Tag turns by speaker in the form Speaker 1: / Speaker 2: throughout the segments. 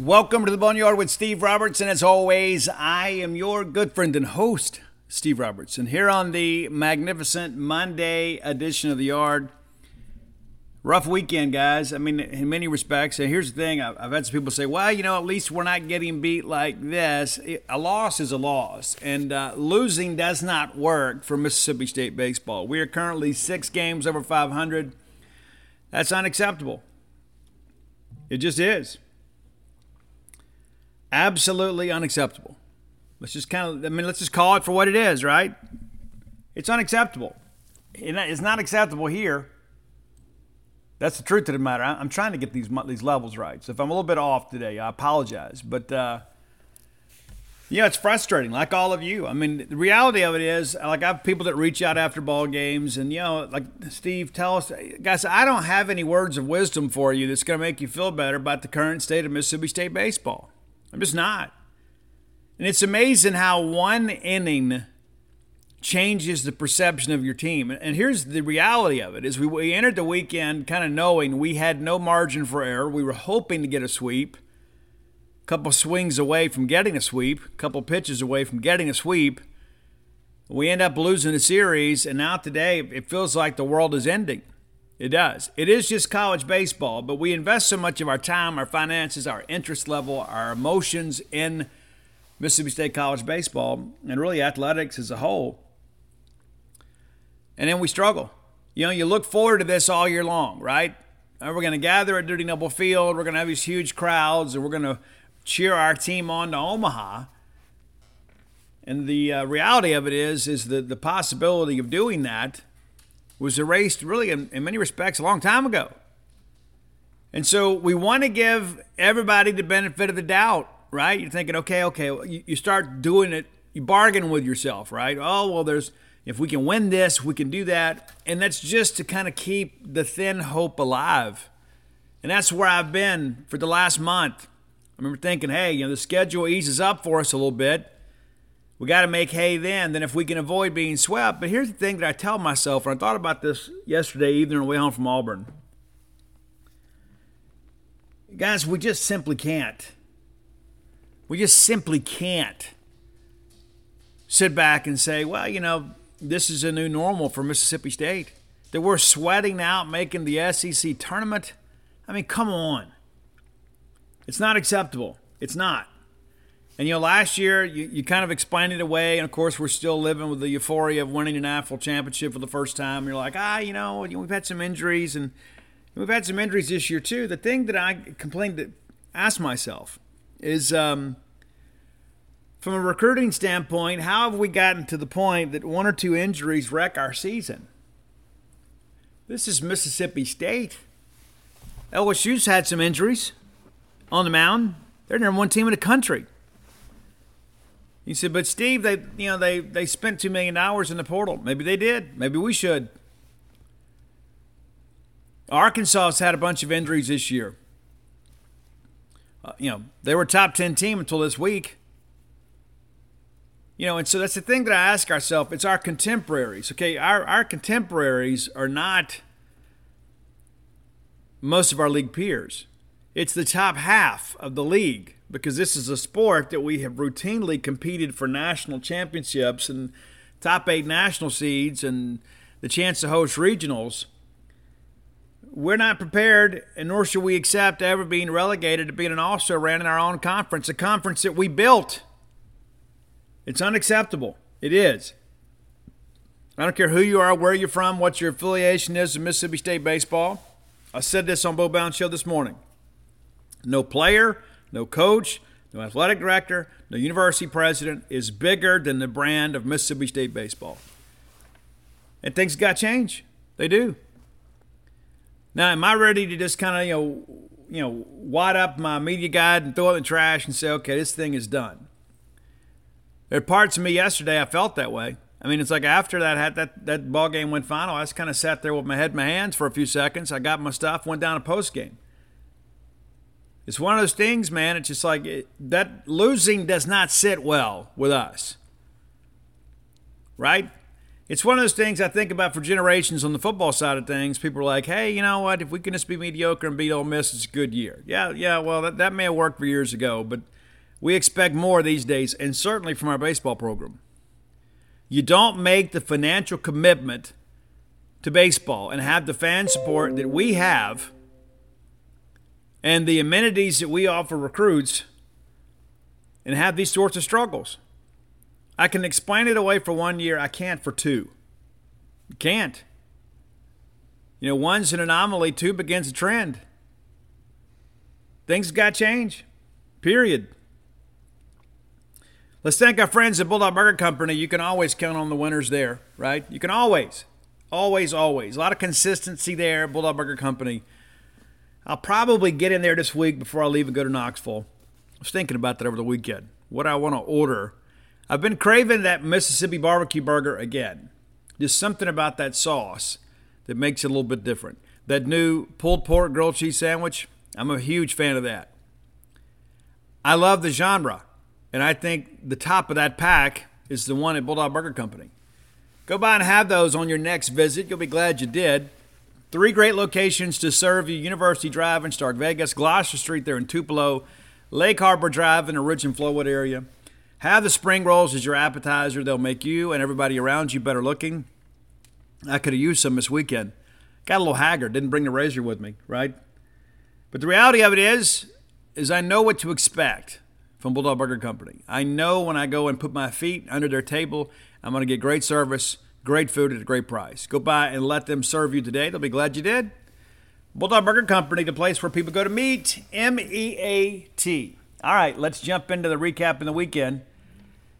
Speaker 1: Welcome to the Boneyard with Steve Roberts, and as always, I am your good friend and host, Steve Roberts. And here on the magnificent Monday edition of the Yard, rough weekend, guys. I mean, in many respects. And here's the thing: I've, had some people say, "Well, you know, at least we're not getting beat like this." A loss is a loss, and uh, losing does not work for Mississippi State baseball. We are currently six games over 500. That's unacceptable. It just is absolutely unacceptable. Let's just kind of, I mean, let's just call it for what it is, right? It's unacceptable. It's not acceptable here. That's the truth of the matter. I'm trying to get these these levels right. So if I'm a little bit off today, I apologize. But uh, yeah, it's frustrating, like all of you. I mean, the reality of it is, like I have people that reach out after ball games, and you know, like Steve, tell us, guys, I don't have any words of wisdom for you that's going to make you feel better about the current state of Mississippi State baseball. I'm just not. And it's amazing how one inning changes the perception of your team. And here's the reality of it is we, we entered the weekend kind of knowing we had no margin for error. We were hoping to get a sweep. A couple swings away from getting a sweep, a couple pitches away from getting a sweep. We end up losing the series, and now today it feels like the world is ending. It does. It is just college baseball, but we invest so much of our time, our finances, our interest level, our emotions in Mississippi State college baseball and really athletics as a whole. And then we struggle. You know, you look forward to this all year long, right? Uh, we're going to gather at Dudy Noble Field. We're going to have these huge crowds, and we're going to cheer our team on to Omaha. And the uh, reality of it is, is that the possibility of doing that was erased really in, in many respects a long time ago. And so we want to give everybody the benefit of the doubt, right? You're thinking, okay, okay, you, you start doing it, you bargain with yourself, right? Oh, well, there's, if we can win this, we can do that. And that's just to kind of keep the thin hope alive. And that's where I've been for the last month. I remember thinking, hey, you know, the schedule eases up for us a little bit. We got to make hay then, then if we can avoid being swept. But here's the thing that I tell myself, and I thought about this yesterday evening on the way home from Auburn. Guys, we just simply can't. We just simply can't sit back and say, well, you know, this is a new normal for Mississippi State. That we're sweating out making the SEC tournament. I mean, come on. It's not acceptable. It's not. And you know, last year you, you kind of explained it away, and of course we're still living with the euphoria of winning an AFL championship for the first time. You're like, ah, you know, we've had some injuries, and we've had some injuries this year too. The thing that I complained to ask myself is, um, from a recruiting standpoint, how have we gotten to the point that one or two injuries wreck our season? This is Mississippi State. LSU's had some injuries on the mound. They're number one team in the country. He said, "But Steve, they you know they they spent two million dollars in the portal. Maybe they did. Maybe we should." Arkansas has had a bunch of injuries this year. Uh, you know they were top ten team until this week. You know, and so that's the thing that I ask ourselves. It's our contemporaries. Okay, our our contemporaries are not most of our league peers. It's the top half of the league because this is a sport that we have routinely competed for national championships and top eight national seeds and the chance to host regionals. We're not prepared, and nor should we accept ever being relegated to being an also ran in our own conference, a conference that we built. It's unacceptable. It is. I don't care who you are, where you're from, what your affiliation is to Mississippi State baseball. I said this on Bo Bounds Show this morning. No player, no coach, no athletic director, no university president is bigger than the brand of Mississippi State baseball. And things got change. They do. Now, am I ready to just kind of, you know, you know, wad up my media guide and throw it in the trash and say, okay, this thing is done. There are parts of me yesterday I felt that way. I mean, it's like after that that that ball game went final, I just kind of sat there with my head in my hands for a few seconds. I got my stuff, went down to post game. It's one of those things, man. It's just like it, that losing does not sit well with us, right? It's one of those things I think about for generations on the football side of things. People are like, hey, you know what? If we can just be mediocre and beat Ole Miss, it's a good year. Yeah, yeah, well, that, that may have worked for years ago, but we expect more these days, and certainly from our baseball program. You don't make the financial commitment to baseball and have the fan support that we have and the amenities that we offer recruits and have these sorts of struggles. I can explain it away for one year. I can't for two. You can't. You know, one's an anomaly, two begins a trend. Things got to change. Period. Let's thank our friends at Bulldog Burger Company. You can always count on the winners there, right? You can always, always, always. A lot of consistency there, Bulldog Burger Company. I'll probably get in there this week before I leave and go to Knoxville. I was thinking about that over the weekend. What I want to order I've been craving that Mississippi barbecue burger again. There's something about that sauce that makes it a little bit different. That new pulled pork grilled cheese sandwich, I'm a huge fan of that. I love the genre, and I think the top of that pack is the one at Bulldog Burger Company. Go by and have those on your next visit. You'll be glad you did. Three great locations to serve you University Drive in Stark Vegas, Gloucester Street there in Tupelo, Lake Harbor Drive in the Ridge and Flowwood area. Have the spring rolls as your appetizer. They'll make you and everybody around you better looking. I could have used some this weekend. Got a little haggard. Didn't bring the razor with me, right? But the reality of it is, is I know what to expect from Bulldog Burger Company. I know when I go and put my feet under their table, I'm going to get great service, great food at a great price. Go by and let them serve you today. They'll be glad you did. Bulldog Burger Company, the place where people go to meet. M E A T. All right, let's jump into the recap in the weekend.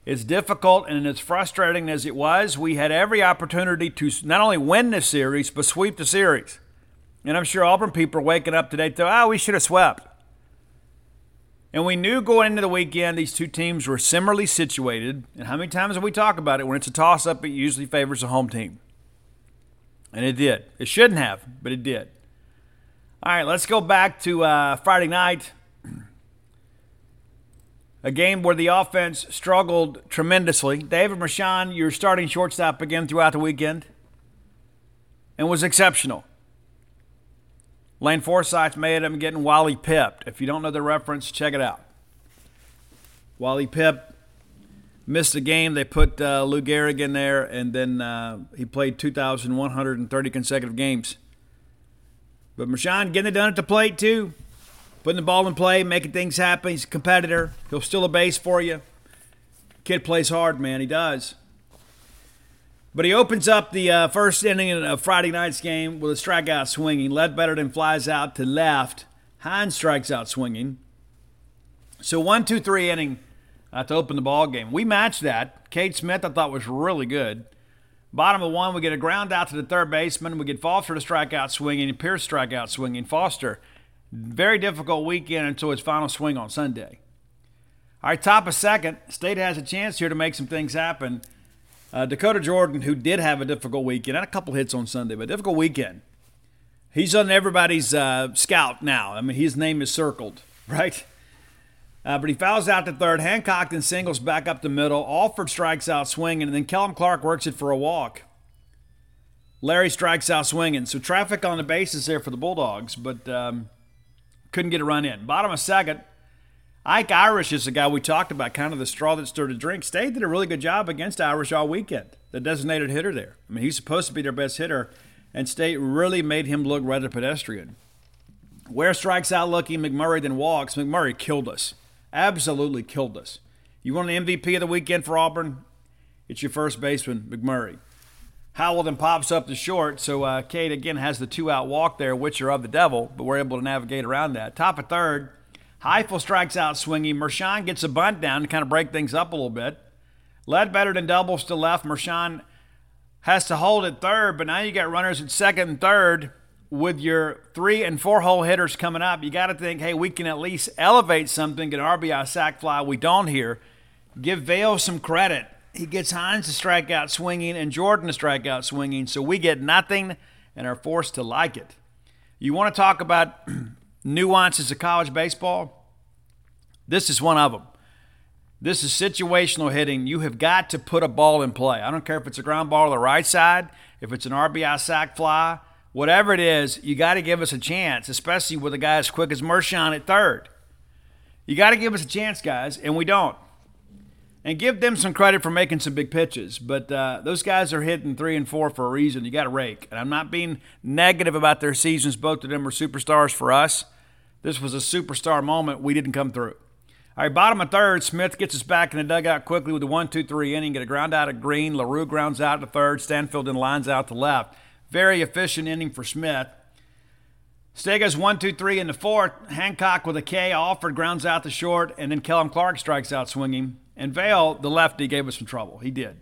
Speaker 1: It's difficult and as frustrating as it was, we had every opportunity to not only win this series, but sweep the series. And I'm sure Auburn people are waking up today to, oh, ah, we should have swept. And we knew going into the weekend these two teams were similarly situated. And how many times have we talked about it? When it's a toss up, it usually favors the home team. And it did. It shouldn't have, but it did. All right, let's go back to uh, Friday night a game where the offense struggled tremendously. David Mershon, your starting shortstop again throughout the weekend, and was exceptional. Lane Forsythe made him getting Wally pipped. If you don't know the reference, check it out. Wally Pipp missed the game. They put uh, Lou Gehrig in there, and then uh, he played 2,130 consecutive games. But Mershon getting it done at the plate, too putting the ball in play, making things happen. He's a competitor. He'll steal a base for you. Kid plays hard, man. He does. But he opens up the uh, first inning of Friday night's game with a strikeout swinging. Ledbetter then flies out to left. Hines strikes out swinging. So one, two, three inning uh, to open the ball game. We matched that. Cade Smith I thought was really good. Bottom of one, we get a ground out to the third baseman. We get Foster to strike out swinging Pierce strike out swinging. Foster very difficult weekend until his final swing on Sunday. All right, top of second. State has a chance here to make some things happen. Uh, Dakota Jordan, who did have a difficult weekend, had a couple hits on Sunday, but difficult weekend. He's on everybody's uh, scout now. I mean, his name is circled, right? Uh, but he fouls out to third. Hancock then singles back up the middle. Alford strikes out swinging, and then Kellum Clark works it for a walk. Larry strikes out swinging. So traffic on the bases there for the Bulldogs, but um, couldn't get a run in. Bottom of second, Ike Irish is the guy we talked about, kind of the straw that stirred the drink. State did a really good job against Irish all weekend, the designated hitter there. I mean, he's supposed to be their best hitter, and State really made him look rather pedestrian. Where strikes out Lucky McMurray then walks, McMurray killed us. Absolutely killed us. You want an MVP of the weekend for Auburn? It's your first baseman, McMurray. Howell then pops up the short, so uh, Cade again has the two out walk there, which are of the devil, but we're able to navigate around that. Top of third, Highfield strikes out swinging. Mershon gets a bunt down to kind of break things up a little bit. Ledbetter than doubles to left. Mershon has to hold at third, but now you got runners at second and third. with your three and four hole hitters coming up, you got to think, hey, we can at least elevate something, get an RBI sac fly. We don't here. Give Vail some credit. He gets Hines to strike out swinging and Jordan to strike out swinging, so we get nothing and are forced to like it. You want to talk about nuances of college baseball? This is one of them. This is situational hitting. You have got to put a ball in play. I don't care if it's a ground ball on the right side, if it's an RBI sac fly, whatever it is, you got to give us a chance, especially with a guy as quick as Mershon at third. You got to give us a chance, guys, and we don't. And give them some credit for making some big pitches, but uh, those guys are hitting three and four for a reason. You got to rake. And I'm not being negative about their seasons. Both of them are superstars for us. This was a superstar moment. We didn't come through. All right, bottom of third, Smith gets us back in the dugout quickly with a one, two, three inning. Get a ground out of Green. LaRue grounds out to third. Stanfield then lines out to left. Very efficient inning for Smith. Stegas one, two, three in the fourth. Hancock with a K. Alford grounds out the short, and then Kellum Clark strikes out swinging. And Vail, the lefty, gave us some trouble. He did.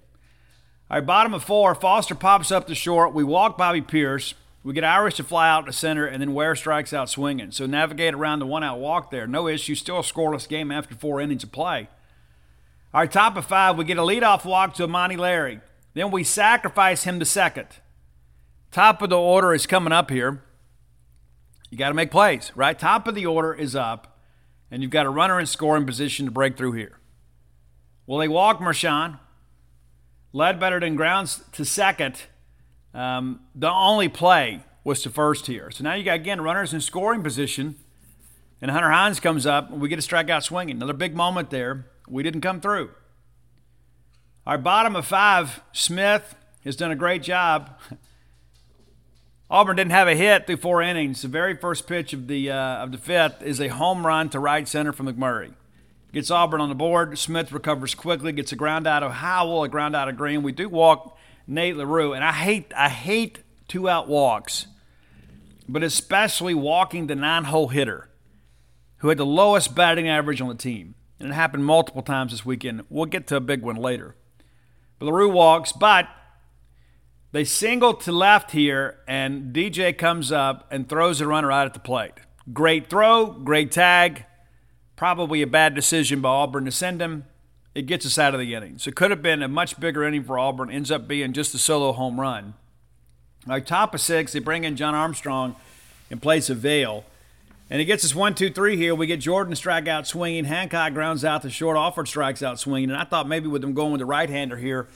Speaker 1: All right, bottom of four. Foster pops up the short. We walk Bobby Pierce. We get Irish to fly out to center, and then Ware strikes out swinging. So navigate around the one out walk there. No issue. Still a scoreless game after four innings of play. Our top of five. We get a leadoff walk to Amani Larry. Then we sacrifice him to second. Top of the order is coming up here. You got to make plays, right? Top of the order is up, and you've got a runner in scoring position to break through here. Well, they walk Mershon. Ledbetter than grounds to second um, the only play was to first here. So now you got, again, runners in scoring position. And Hunter Hines comes up, and we get a strikeout swinging. Another big moment there. We didn't come through. Our bottom of five, Smith has done a great job. Auburn didn't have a hit through four innings. The very first pitch of the uh, of the fifth is a home run to right center from McMurray. Gets Auburn on the board. Smith recovers quickly, gets a ground out of Howell, a ground out of Green. We do walk Nate LaRue. And I hate I hate two out walks, but especially walking the nine hole hitter who had the lowest batting average on the team. And it happened multiple times this weekend. We'll get to a big one later. But LaRue walks, but they single to left here, and DJ comes up and throws a runner out at the plate. Great throw, great tag. Probably a bad decision by Auburn to send him it gets us out of the inning. So it could have been a much bigger inning for Auburn. Ends up being just a solo home run. Our top of six, they bring in John Armstrong in place of Vail. And it gets us one, two, three here. We get Jordan strike out swinging. Hancock grounds out the short. Alford strikes out swinging. And I thought maybe with them going with the right hander here,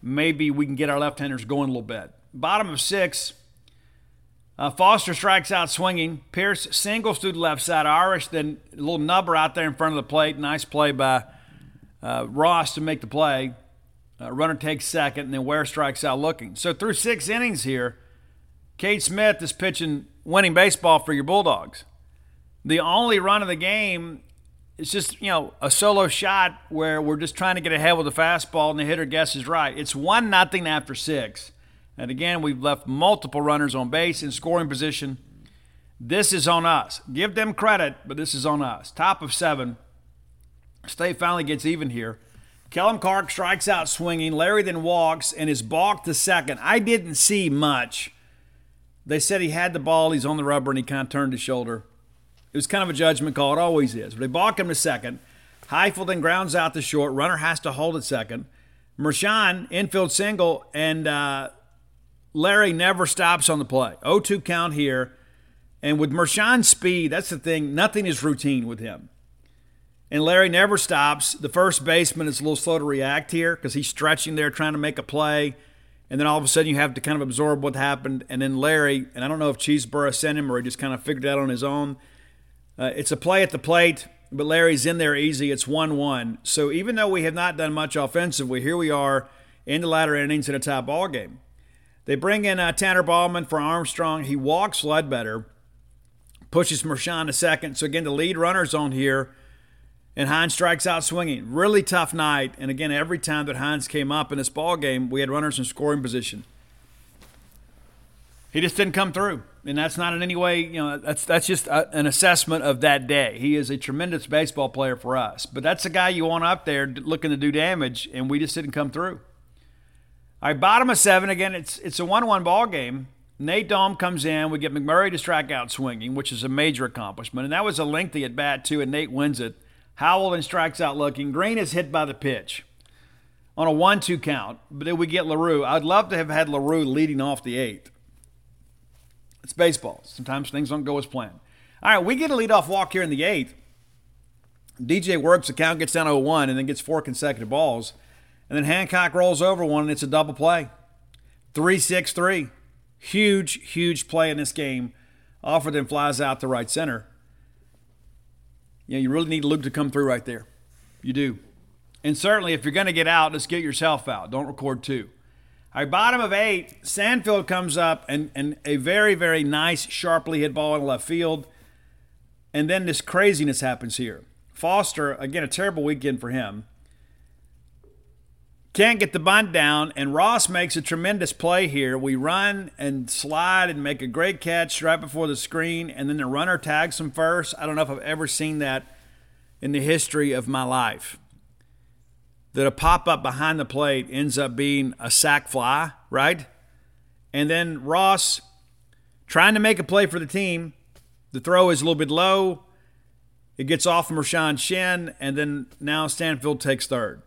Speaker 1: maybe we can get our left handers going a little bit. Bottom of six, uh, Foster strikes out swinging. Pierce singles through the left side. Irish then a little nubber out there in front of the plate. Nice play by uh, Ross to make the play. Uh, runner takes second, and then Ware strikes out looking. So through six innings here, Cade Smith is pitching winning baseball for your Bulldogs. The only run of the game is just, you know, a solo shot where we're just trying to get ahead with a fastball and the hitter guesses right. It's one nothing after six. And again, we've left multiple runners on base in scoring position. This is on us. Give them credit, but this is on us. Top of seven. State finally gets even here. Kellum Clark strikes out swinging. Larry then walks and is balked to second. I didn't see much. They said he had the ball. He's on the rubber and he kind of turned his shoulder. It was kind of a judgment call. It always is. But they balk him to second. Highfield then grounds out the short. Runner has to hold at second. Mershon, infield single, and uh, Larry never stops on the play. 0 2 count here. And with Mershon's speed, that's the thing, nothing is routine with him. And Larry never stops. The first baseman is a little slow to react here because he's stretching there trying to make a play. And then all of a sudden you have to kind of absorb what happened. And then Larry, and I don't know if Cheeseborough sent him or he just kind of figured it out on his own. Uh, it's a play at the plate, but Larry's in there easy. It's 1 1. So even though we have not done much offensively, here we are in the latter innings in a tie ball game. They bring in uh, Tanner Bauman for Armstrong. He walks Ledbetter, pushes Mershon to second. So again, the lead runner's on here and Hines strikes out swinging. Really tough night. And again, every time that Hines came up in this ball game, we had runners in scoring position. He just didn't come through, and that's not in any way, you know, that's that's just a, an assessment of that day. He is a tremendous baseball player for us, but that's a guy you want up there looking to do damage, and we just didn't come through. All right, bottom of seven again. It's it's a one-one ball game. Nate Dohm comes in. We get McMurray to strike out swinging, which is a major accomplishment. And that was a lengthy at bat, too, and Nate wins it. Howell then strikes out looking. Green is hit by the pitch on a 1 2 count, but then we get LaRue. I'd love to have had LaRue leading off the eighth. It's baseball. Sometimes things don't go as planned. All right, we get a leadoff walk here in the eighth. DJ works, the count gets down to 1 and then gets four consecutive balls. And then Hancock rolls over one and it's a double play. 3 6 3. Huge, huge play in this game. Alford then flies out to right center. You know, you really need Luke to come through right there. You do. And certainly, if you're going to get out, just get yourself out. Don't record two. All right, bottom of eight, Stanfield comes up and, and a very, very nice, sharply hit ball in left field. And then this craziness happens here. Foster, again, a terrible weekend for him. Can't get the bunt down, and Ross makes a tremendous play here. We run and slide and make a great catch right before the screen, and then the runner tags him first. I don't know if I've ever seen that in the history of my life. That a pop up behind the plate ends up being a sac fly, right? And then Ross trying to make a play for the team. The throw is a little bit low. It gets off Rashawn Shin, and then now Stanfield takes third.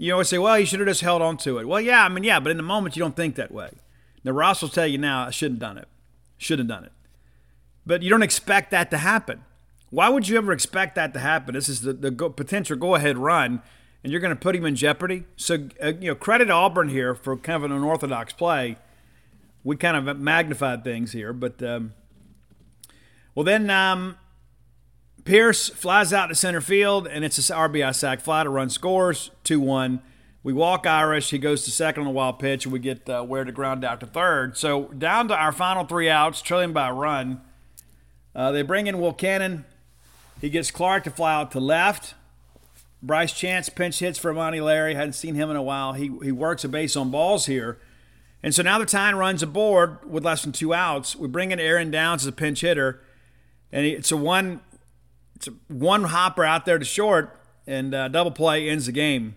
Speaker 1: You always say, well, he should have just held on to it. Well, yeah, I mean, yeah, but in the moment you don't think that way. Now, Ross will tell you now, I shouldn't have done it. Should have done it. But you don't expect that to happen. Why would you ever expect that to happen? This is the, the go, potential go ahead run, and you're going to put him in jeopardy. So, uh, you know, credit Auburn here for kind of an unorthodox play. We kind of magnified things here, but, um, well, then um, Pierce flies out to center field, and it's a RBI sac fly to run scores 2 1. We walk Irish. He goes to second on the wild pitch, and we get uh, Ware to ground out to third. So down to our final three outs, trailing by a run. Uh, they bring in Will Cannon. He gets Clark to fly out to left. Bryce Chance pinch hits for Monty Larry. Hadn't seen him in a while. He, he works a base on balls here. And so now the time runs aboard with less than two outs. We bring in Aaron Downs as a pinch hitter. And it's a one it's one hopper out there to short, and uh, double play ends the game.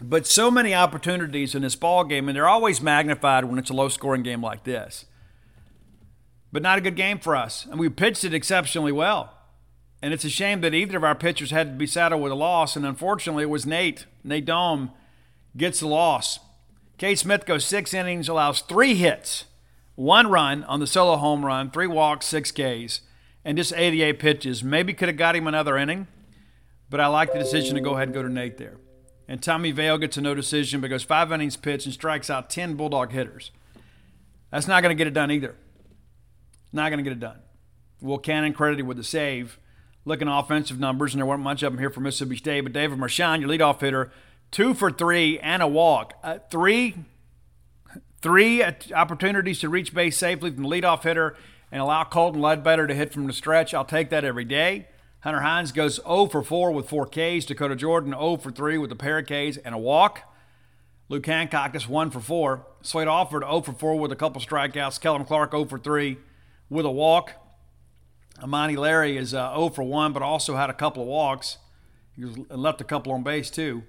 Speaker 1: But so many opportunities in this ball game, and they're always magnified when it's a low-scoring game like this. But not a good game for us, and we pitched it exceptionally well. And it's a shame that either of our pitchers had to be saddled with a loss, and unfortunately, it was Nate. Nate Dohm gets the loss. Cade Smith goes six innings, allows three hits, one run on the solo home run, three walks, six Ks and just 88 pitches. Maybe could have got him another inning, but I like the decision to go ahead and go to Nate there. And Tommy Vail gets a no decision because five innings pitched and strikes out 10 Bulldog hitters. That's not going to get it done either. Not going to get it done. Will Cannon credited with the save. Looking offensive numbers, and there weren't much of them here for Mississippi State, but David Mershon, your leadoff hitter, two for three and a walk. Uh, three, three opportunities to reach base safely from the leadoff hitter and allow Colton Ledbetter to hit from the stretch, I'll take that every day. Hunter Hines goes 0 for 4 with four Ks. Dakota Jordan 0 for 3 with a pair of Ks and a walk. Luke Hancock is 1 for 4. Slade Alford 0 for 4 with a couple strikeouts. Kellum Clark 0 for 3 with a walk. Amani Larry is uh, 0 for 1, but also had a couple of walks. He left a couple on base, too.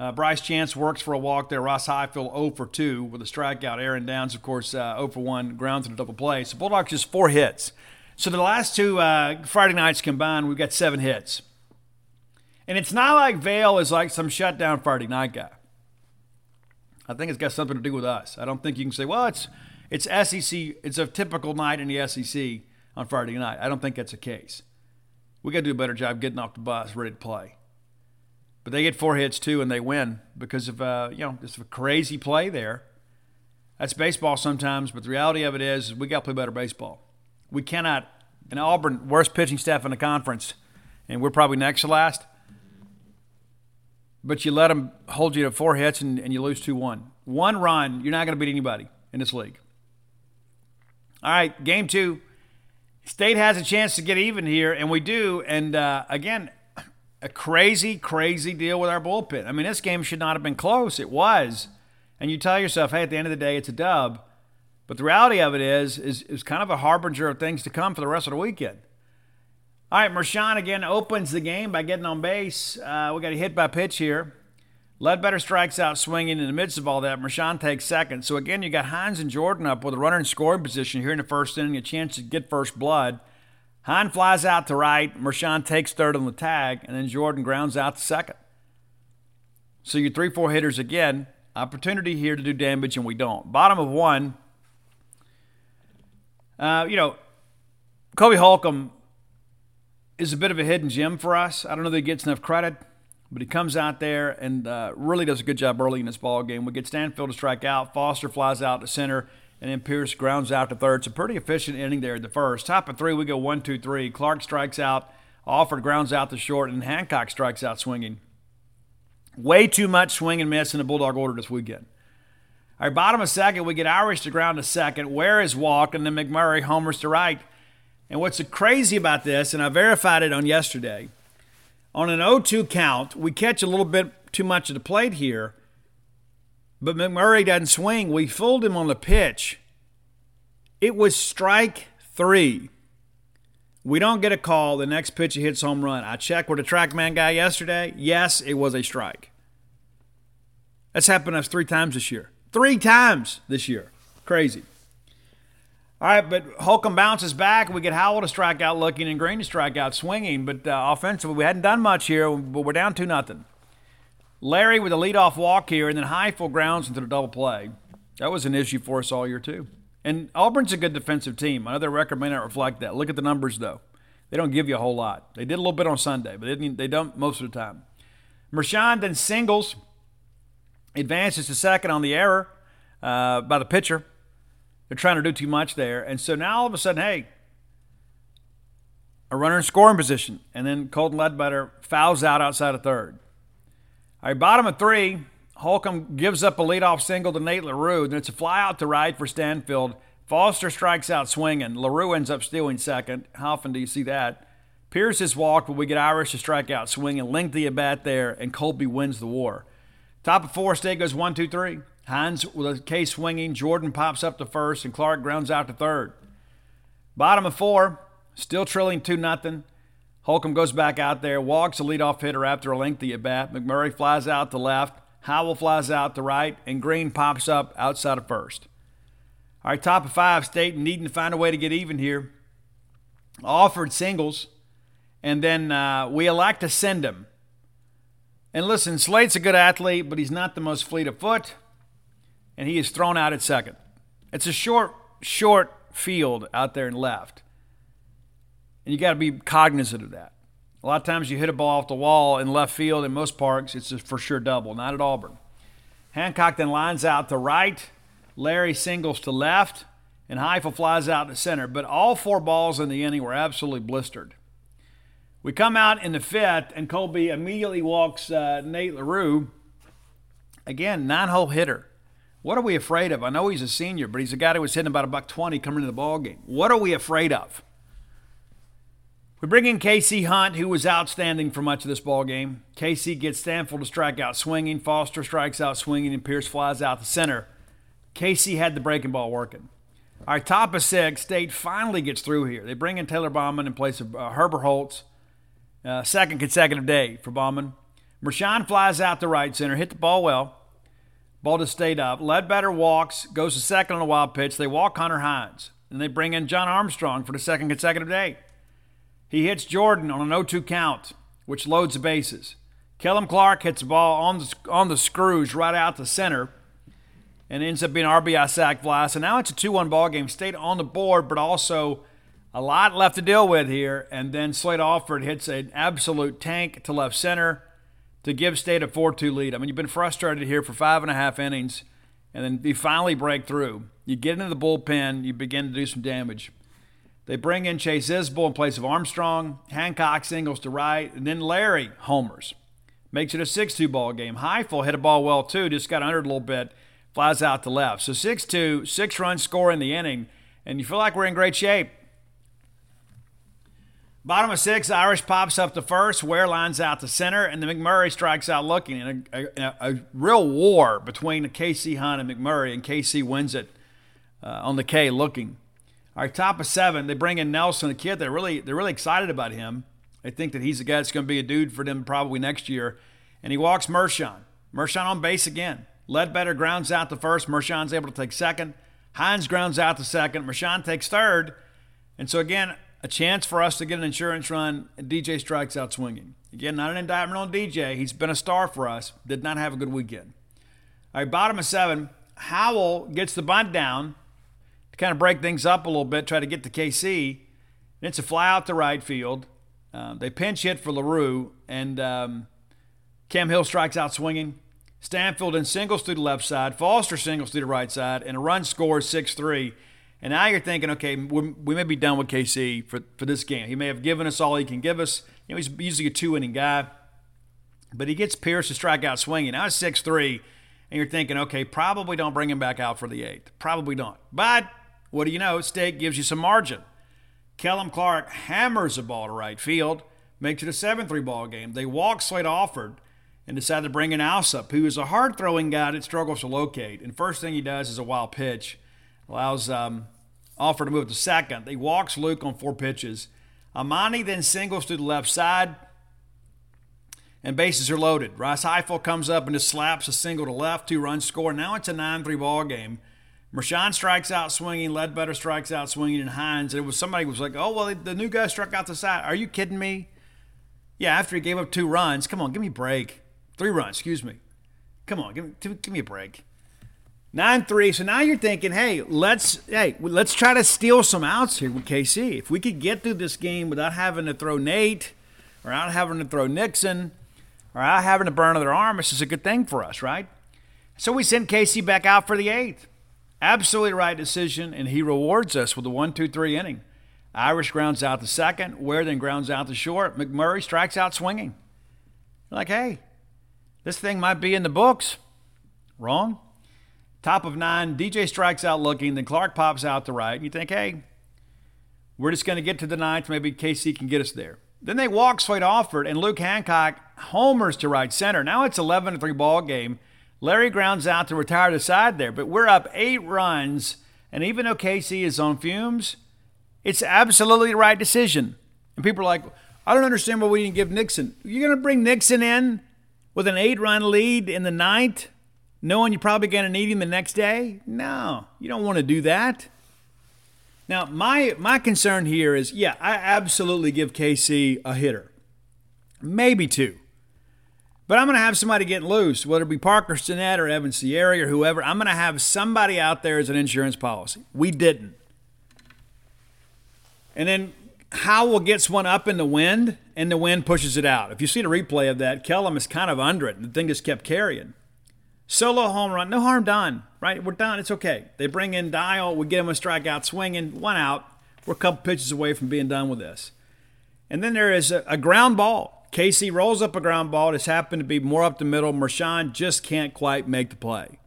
Speaker 1: Uh, Bryce Chance works for a walk there. Ross Highfield 0 for 2 with a strikeout. Aaron Downs, of course, uh, 0 for 1, grounds in a double play. So Bulldogs just four hits. So the last two uh, Friday nights combined, we've got seven hits. And it's not like Vail is like some shutdown Friday night guy. I think it's got something to do with us. I don't think you can say, well, it's it's SEC. It's a typical night in the SEC on Friday night. I don't think that's the case. We got to do a better job getting off the bus, ready to play. But they get four hits too, and they win because of uh, you know just a crazy play there. That's baseball sometimes, but the reality of it is, we got to play better baseball. We cannot. In Auburn, worst pitching staff in the conference, and we're probably next to last. But you let them hold you to four hits and, and you lose 2 1. One run, you're not going to beat anybody in this league. All right, game two. State has a chance to get even here, and we do. And uh, again, a crazy, crazy deal with our bullpen. I mean, this game should not have been close. It was. And you tell yourself, hey, at the end of the day, it's a dub. But the reality of it is, is, is kind of a harbinger of things to come for the rest of the weekend. All right, Mershon again opens the game by getting on base. Uh, we got a hit by pitch here. Ledbetter strikes out swinging in the midst of all that. Mershon takes second. So again, you got Hines and Jordan up with a runner in scoring position here in the first inning, a chance to get first blood. Hines flies out to right. Mershon takes third on the tag, and then Jordan grounds out to second. So your three, four hitters again. Opportunity here to do damage, and we don't. Bottom of one. Uh, you know, Colby Holcombe is a bit of a hidden gem for us. I don't know that he gets enough credit, but he comes out there and uh, really does a good job early in this ball game. We get Stanfield to strike out. Foster flies out to center, and then Pierce grounds out to third. It's a pretty efficient inning there the first. Top of three, we go one, two, three. Clark strikes out. Alford grounds out to short, and Hancock strikes out swinging. Way too much swing and miss in the Bulldog order this weekend. Right, bottom of second, we get Irish to ground to second. Ware is walked, and then McMurray homers to right. And what's crazy about this, and I verified it on yesterday, on an 0 2 count, we catch a little bit too much of the plate here, but McMurray doesn't swing. We fooled him on the pitch. It was strike three. We don't get a call. The next pitch he hits home run. I checked with the TrackMan guy yesterday. Yes, it was a strike. That's happened us three times this year. Three times this year. Crazy. All right, but Holcombe bounces back. We get Howell to strike out looking and Green to strike out swinging. But uh, offensively, we hadn't done much here, but we're down 2 nothing. Larry with a leadoff walk here, and then Highfield grounds into the double play. That was an issue for us all year, too. And Auburn's a good defensive team. I know their record may not reflect that. Look at the numbers, though. They don't give you a whole lot. They did a little bit on Sunday, but they, they don't most of the time. Mershon then singles, advances to second on the error uh, by the pitcher. They're trying to do too much there. And so now all of a sudden, hey, a runner in scoring position. And then Colton Ledbetter fouls out outside of third. All right, bottom of three, Holcombe gives up a leadoff single to Nate LaRue. Then it's a fly out to right for Stanfield. Foster strikes out swinging. LaRue ends up stealing second. How often do you see that? Pierce is walked, but we get Irish to strike out swinging. Lengthy at bat there, and Colby wins the war. Top of four, state goes one, two, three. Hines with a K swinging. Jordan pops up to first, and Clark grounds out to third. Bottom of four, still trailing 2 nothing. Holcombe goes back out there, walks a leadoff hitter after a lengthy at bat. McMurray flies out to left. Howell flies out to right, and Green pops up outside of first. All right, top of five, State needing to find a way to get even here. Alford singles, and then uh, we elect to send him. And listen, Slade's a good athlete, but he's not the most fleet of foot and he is thrown out at second. It's a short, short field out there in left. And you got to be cognizant of that. A lot of times you hit a ball off the wall in left field in most parks, it's a for sure double, not at Auburn. Hancock then lines out to right, Larry singles to left, and Highfield flies out to center. But all four balls in the inning were absolutely blistered. We come out in the fifth, and Colby immediately walks uh, Nate LaRue. Again, nine hole hitter. What are we afraid of? I know he's a senior, but he's a guy who was hitting about a buck twenty coming into the ball game. What are we afraid of? We bring in Casey Hunt, who was outstanding for much of this ball game. Casey gets Stanfield to strike out swinging. Foster strikes out swinging, and Pierce flies out the center. Casey had the breaking ball working. Our top of six, State finally gets through here. They bring in Taylor Bauman in place of uh, Herberholz. Uh, second consecutive day for Bauman. Mershon flies out to right center, hit the ball well. Ball to stayed up. Ledbetter walks, goes to second on a wild pitch. They walk Hunter Hines. And they bring in John Armstrong for the second consecutive day. He hits Jordan on an 0 2 count, which loads the bases. Kellum Clark hits the ball on the, on the screws right out the center and ends up being RBI sac fly. So now it's a 2 1 ball game. Stayed on the board, but also a lot left to deal with here. And then Slade Alford hits an absolute tank to left center to give State a 4 2 lead. I mean, you've been frustrated here for five and a half innings, and then you finally break through. You get into the bullpen, you begin to do some damage. They bring in Chase Isbell in place of Armstrong. Hancock singles to right, and then Larry homers. Makes it a 6 2 ball game. Highfield hit a ball well, too, just got under a little bit, flies out to left. So 6 2, six runs score in the inning, and you feel like we're in great shape. Bottom of six, Irish pops up to first. Ware lines out to center, and the McMurray strikes out looking. In a, a, a, real war between Casey Hunt and McMurray, and Casey wins it uh, on the K looking. All right, top of seven, they bring in Nelson, a kid. They're really they're really excited about him. They think that he's the guy that's going to be a dude for them probably next year. And he walks Mershon. Mershon on base again. Ledbetter grounds out the first. Mershon's able to take second. Hines grounds out the second. Mershon takes third. And so, again, a chance for us to get an insurance run. And DJ strikes out swinging. Again, not an indictment on DJ. He's been a star for us. Did not have a good weekend. All right, bottom of seven. Howell gets the bunt down kind of break things up a little bit, try to get to KC. And it's a fly out to right field. Uh, they pinch hit for LaRue, and um, Cam Hill strikes out swinging. Stanfield in singles to the left side, Foster singles to the right side, and a run scores 6 3. And now you're thinking, okay, we may be done with KC for, for this game. He may have given us all he can give us. You know, he's usually a two inning guy, but he gets Pierce to strike out swinging. Now it's 6 3, and you're thinking, okay, probably don't bring him back out for the eighth. Probably don't. But what do you know? State gives you some margin. Kellum Clark hammers a ball to right field, makes it a 7 3 ball game. They walk Slade Alford and decide to bring in Alsop, who is a hard throwing guy that struggles to locate. And first thing he does is a wild pitch, allows um, Alford to move to second. He walks Luke on four pitches. Amani then singles to the left side, and bases are loaded. Ross Highfield comes up and just slaps a single to left, two runs score. Now it's a 9 3 ball game. Mershon strikes out swinging, Ledbetter strikes out swinging, and Hines. It was somebody was like, "Oh well, the new guy struck out the side." Are you kidding me? Yeah, after he gave up two runs, come on, give me a break. Three runs, excuse me. Come on, give me, give me a break. Nine three. So now you're thinking, hey, let's hey, let's try to steal some outs here with KC. If we could get through this game without having to throw Nate, or out having to throw Nixon, or out having to burn another arm, this is a good thing for us, right? So we send Casey back out for the eighth. Absolutely right decision, and he rewards us with a one, two, three inning. Irish grounds out the second. Ware then grounds out the short. McMurray strikes out swinging. You're Like, hey, this thing might be in the books. Wrong. Top of nine, DJ strikes out looking, then Clark pops out to right. And you think, hey, we're just going to get to the ninth. Maybe KC can get us there. Then they walk Slade Alford, and Luke Hancock homers to right center. Now it's 11 3 ball game. Larry grounds out to retire the side there, but we're up eight runs. And even though KC is on fumes, it's absolutely the right decision. And people are like, I don't understand why we didn't give Nixon. You're going to bring Nixon in with an eight run lead in the ninth, knowing you're probably going to need him the next day? No, you don't want to do that. Now, my, my concern here is yeah, I absolutely give KC a hitter, maybe two. But I'm going to have somebody getting loose, whether it be Parker Stinnett or Evan Siary or whoever. I'm going to have somebody out there as an insurance policy. We didn't. And then Howell gets one up in the wind, and the wind pushes it out. If you see the replay of that, Kellum is kind of under it, and the thing just kept carrying. Solo home run, no harm done, right? We're done. It's okay. They bring in Dial. We get him a strikeout swinging, one out. We're a couple pitches away from being done with this. And then there is a, a ground ball. Casey rolls up a ground ball. It's happened to be more up the middle. Mershon just can't quite make the play.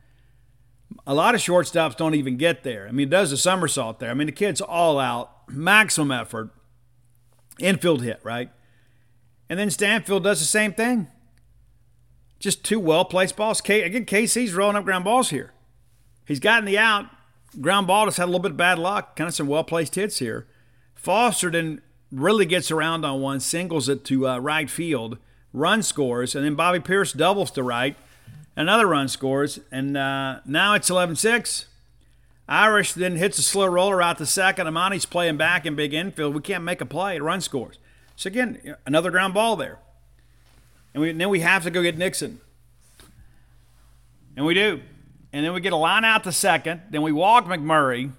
Speaker 1: A lot of shortstops don't even get there. I mean, does a somersault there. I mean, the kid's all out, maximum effort infield hit, right? And then Stanfield does the same thing. Just two well placed balls. K, again, KC's rolling up ground balls here. He's gotten the out. Ground ball just had a little bit of bad luck. Kind of some well placed hits here. Foster then really gets around on one, singles it to uh, right field, run scores, and then Bobby Pierce doubles to right. Another run scores, and uh, now it's 11 6. Irish then hits a slow roller out to second. Amani's playing back in big infield. We can't make a play. Run scores. So again, another ground ball there. And, we, and then we have to go get Nixon. And we do. And then we get a line out to second. Then we walk McMurray.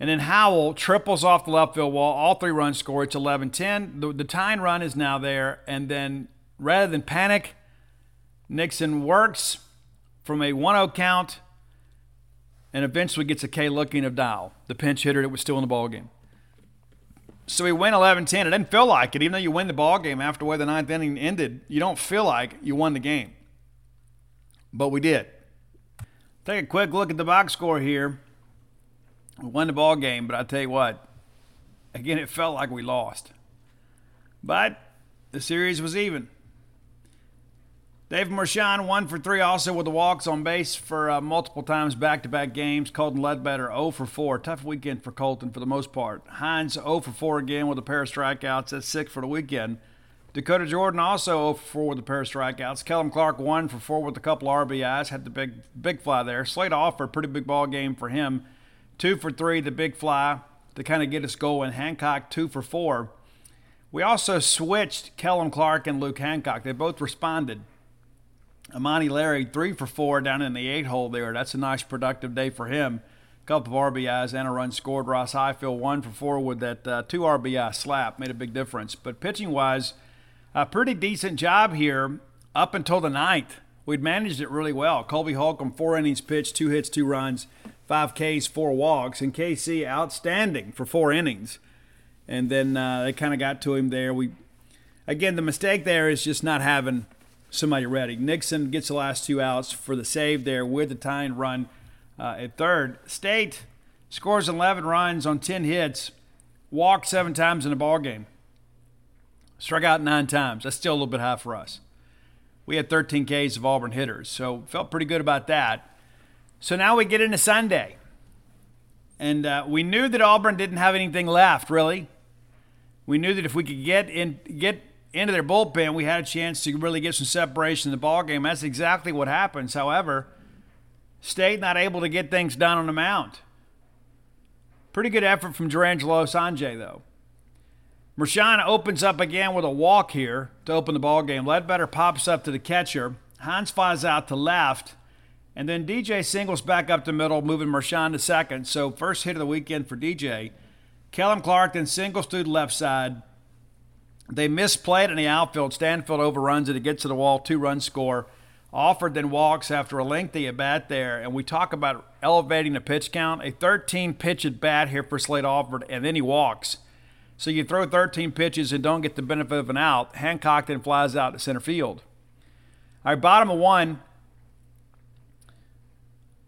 Speaker 1: And then Howell triples off the left field wall. All three runs score. It's 11 10. The, tying run is now there. And then rather than panic, Nixon works from a 1 0 count and eventually gets a K looking of Dial, the pinch hitter that was still in the ball game. So we win 11 10. It didn't feel like it. Even though you win the ball game after the way the ninth inning ended, you don't feel like you won the game. But we did. Take a quick look at the box score here. We won the ball game, but I tell you what, again, it felt like we lost. But the series was even. Dave Mershon, one for three, also with the walks on base for uh, multiple times back to back games. Colton Ledbetter, 0 for 4. Tough weekend for Colton for the most part. Hines, 0 for 4 again with a pair of strikeouts. That's six for the weekend. Dakota Jordan also 0 for 4 with a pair of strikeouts. Kellum Clark 1 for 4 with a couple RBIs. Had the big big fly there. Slade Alford, pretty big ball game for him. 2 for 3, the big fly to kind of get us going. Hancock 2 for 4. We also switched Kellum Clark and Luke Hancock. They both responded. Amani Larry, 3 for 4 down in the 8 hole there. That's a nice productive day for him couple of RBIs and a run scored. Ross Highfield one for four with that uh, two RBI slap made a big difference. But pitching wise, a pretty decent job here up until the ninth. We'd managed it really well. Colby Holcombe four innings pitched, two hits, two runs, five Ks, four walks, and KC outstanding for four innings. And then uh, they kind of got to him there. We again the mistake there is just not having somebody ready. Nixon gets the last two outs for the save there with the tying run uh, at third. State scores 11 runs on 10 hits, walked seven times in the ball game, struck out nine times. That's still a little bit high for us. We had 13 Ks of Auburn hitters, so felt pretty good about that. So now we get into Sunday. And uh, we knew that Auburn didn't have anything left, really. We knew that if we could get in, get into their bullpen, we had a chance to really get some separation in the ball game. That's exactly what happens. However, State not able to get things done on the mound. Pretty good effort from Jurrangelo Cijntje, though. Mershon opens up again with a walk here to open the ball game. Ledbetter pops up to the catcher. Hans flies out to left. And then DJ singles back up the middle, moving Mershon to second. So first hit of the weekend for DJ. Kellum Clark then singles to the left side. They misplayed in the outfield. Stanfield overruns it. It gets to the wall, two run score. Alford then walks after a lengthy at bat there, and we talk about elevating the pitch count. A 13 pitch at bat here for Slade Alford, and then he walks. So you throw 13 pitches and don't get the benefit of an out. Hancock then flies out to center field. All right, bottom of one.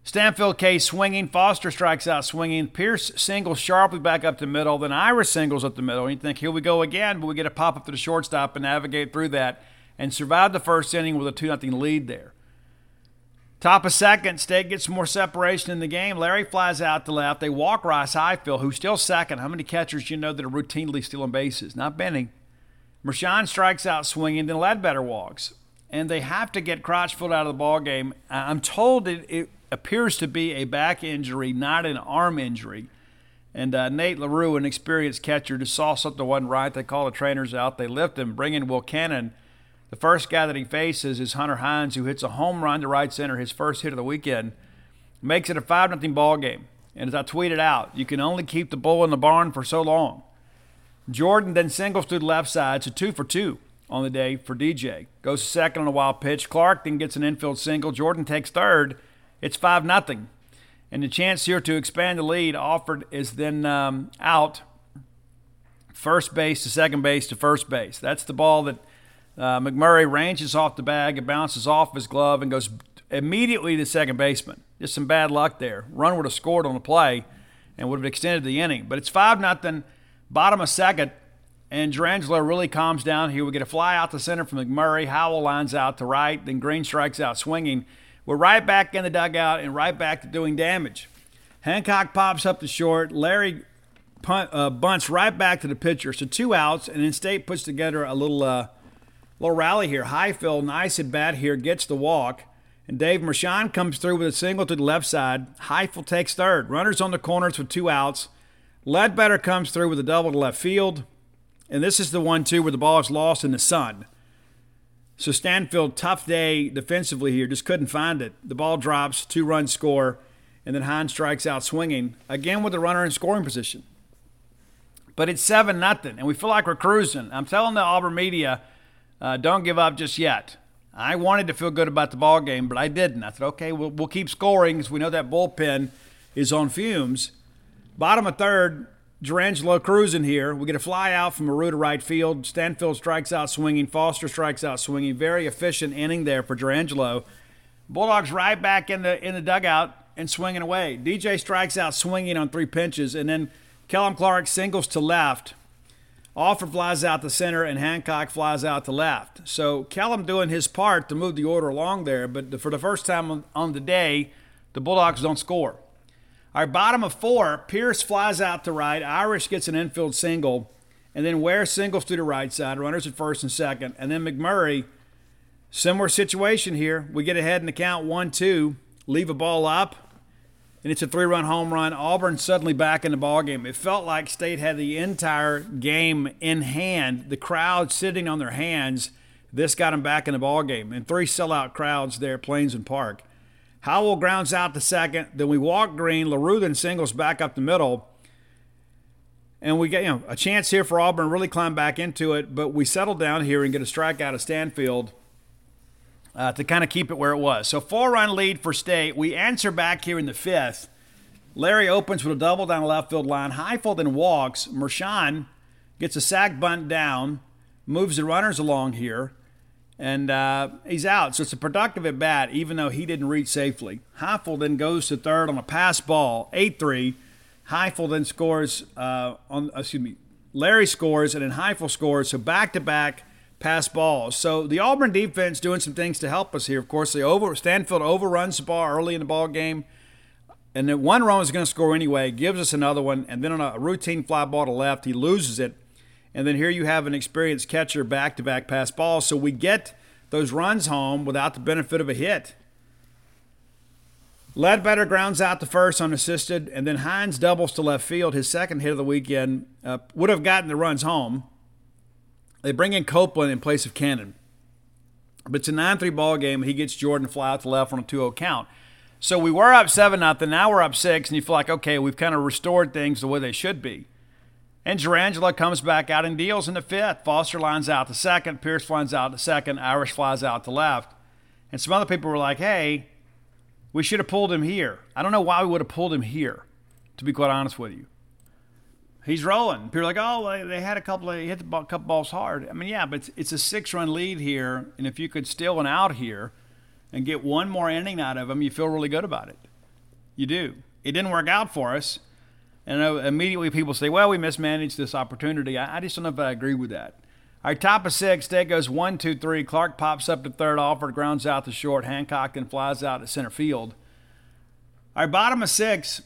Speaker 1: Stanfield K swinging. Foster strikes out swinging. Pierce singles sharply back up the middle. Then Irish singles up the middle. And you think, here we go again, but we get a pop up to the shortstop and navigate through that and survive the first inning with a 2 0 lead there. Top of second, State gets more separation in the game. Larry flies out to left. They walk Ross Highfield, who's still second. How many catchers you know that are routinely stealing bases? Not Benny. Mershon strikes out swinging, then Ledbetter walks. And they have to get Crotchfield out of the ball game. I'm told it, it appears to be a back injury, not an arm injury. And uh, Nate LaRue, an experienced catcher, just saw something wasn't right. They call the trainers out. They lift him, bring in Will Cannon – the first guy that he faces is Hunter Hines, who hits a home run to right center, his first hit of the weekend, makes it a 5 0 ball game. And as I tweeted out, you can only keep the bull in the barn for so long. Jordan then singles to the left side, so two for two on the day for DJ. Goes second on a wild pitch. Clark then gets an infield single. Jordan takes third. It's 5 nothing, And the chance here to expand the lead Alford is then um, out first base to second base to first base. That's the ball that uh, McMurray ranges off the bag, it bounces off his glove, and goes immediately to second baseman. Just some bad luck there. Run would have scored on the play and would have extended the inning. But it's 5 nothing, bottom of second, and Jurrangelo really calms down here. We get a fly out to center from McMurray. Howell lines out to right, then Green strikes out swinging. We're right back in the dugout and right back to doing damage. Hancock pops up to short. Larry punt, uh, bunts right back to the pitcher. So two outs, and then State puts together a little uh, Little rally here. Highfield, nice at bat here, gets the walk. And Dave Mershon comes through with a single to the left side. Highfield takes third. Runners on the corners with two outs. Ledbetter comes through with a double to left field. And this is the one, too, where the ball is lost in the sun. So Stanfield, tough day defensively here, just couldn't find it. The ball drops, two run score, and then Hines strikes out swinging, again with the runner in scoring position. But it's 7 nothing, and we feel like we're cruising. I'm telling the Auburn media – uh, don't give up just yet. I wanted to feel good about the ball game, but I didn't. I thought, okay, we'll, we'll keep scoring because we know that bullpen is on fumes. Bottom of third, Jurrangelo cruising here. We get a fly out from LaRue to right field. Stanfield strikes out swinging. Foster strikes out swinging. Very efficient inning there for Jurrangelo. Bulldogs right back in the in the dugout and swinging away. DJ strikes out swinging on three pinches, and then Kellum Clark singles to left. Alford flies out the center and Hancock flies out to left. So Kellum doing his part to move the order along there, but for the first time on the day, the Bulldogs don't score. Our bottom of four, Pierce flies out to right. Irish gets an infield single, and then Ware singles to the right side, runners at first and second, and then McMurray. Similar situation here. We get ahead in the count one two, leave a ball up, and it's a three-run home run. Auburn suddenly back in the ball game. It felt like State had the entire game in hand. The crowd sitting on their hands. This got them back in the ball game, and three sellout crowds there at and Park. Howell grounds out the second. Then we walk green. LaRue then singles back up the middle. And we get you know a chance here for Auburn to really climb back into it, but we settle down here and get a strikeout of Stanfield uh, to kind of keep it where it was. So four run lead for State. We answer back here in the fifth. Larry opens with a double down the left field line. Highfield then walks. Mershon gets a sac bunt down, moves the runners along here, and uh, he's out. So it's a productive at bat, even though he didn't reach safely. Highfield then goes to third on a pass ball, 8 3. Highfield then scores uh, on, excuse me, Larry scores and then Highfield scores. So back to back pass balls. So the Auburn defense doing some things to help us here. Of course, they over Stanfield overruns the ball early in the ball game, and then one run was going to score anyway. Gives us another one, and then on a routine fly ball to left, he loses it. And then here you have an experienced catcher back to back pass balls. So we get those runs home without the benefit of a hit. Ledbetter grounds out the first unassisted, and then Hines doubles to left field. His second hit of the weekend uh, would have gotten the runs home. They bring in Copeland in place of Cannon. But it's a 9 3 ball game, and he gets Jordan fly out to left on a 2 0 count. So we were up 7 nothing. Now we're up 6, and you feel like, okay, we've kind of restored things the way they should be. And Jurrangelo comes back out and deals in the fifth. Foster lines out to second. Pierce lines out to second. Irish flies out to left. And some other people were like, hey, we should have pulled him here. I don't know why we would have pulled him here, to be quite honest with you. He's rolling. People are like, oh, they had a couple of, hit the ball, couple balls hard. I mean, yeah, but it's, it's a six run lead here. And if you could steal an out here and get one more inning out of him, you feel really good about it. You do. It didn't work out for us. And immediately people say, well, we mismanaged this opportunity. I, just don't know if I agree with that. Our top of six, State goes one, two, three. Clark pops up to third, Alford grounds out to short. Hancock then flies out to center field. Our bottom of six,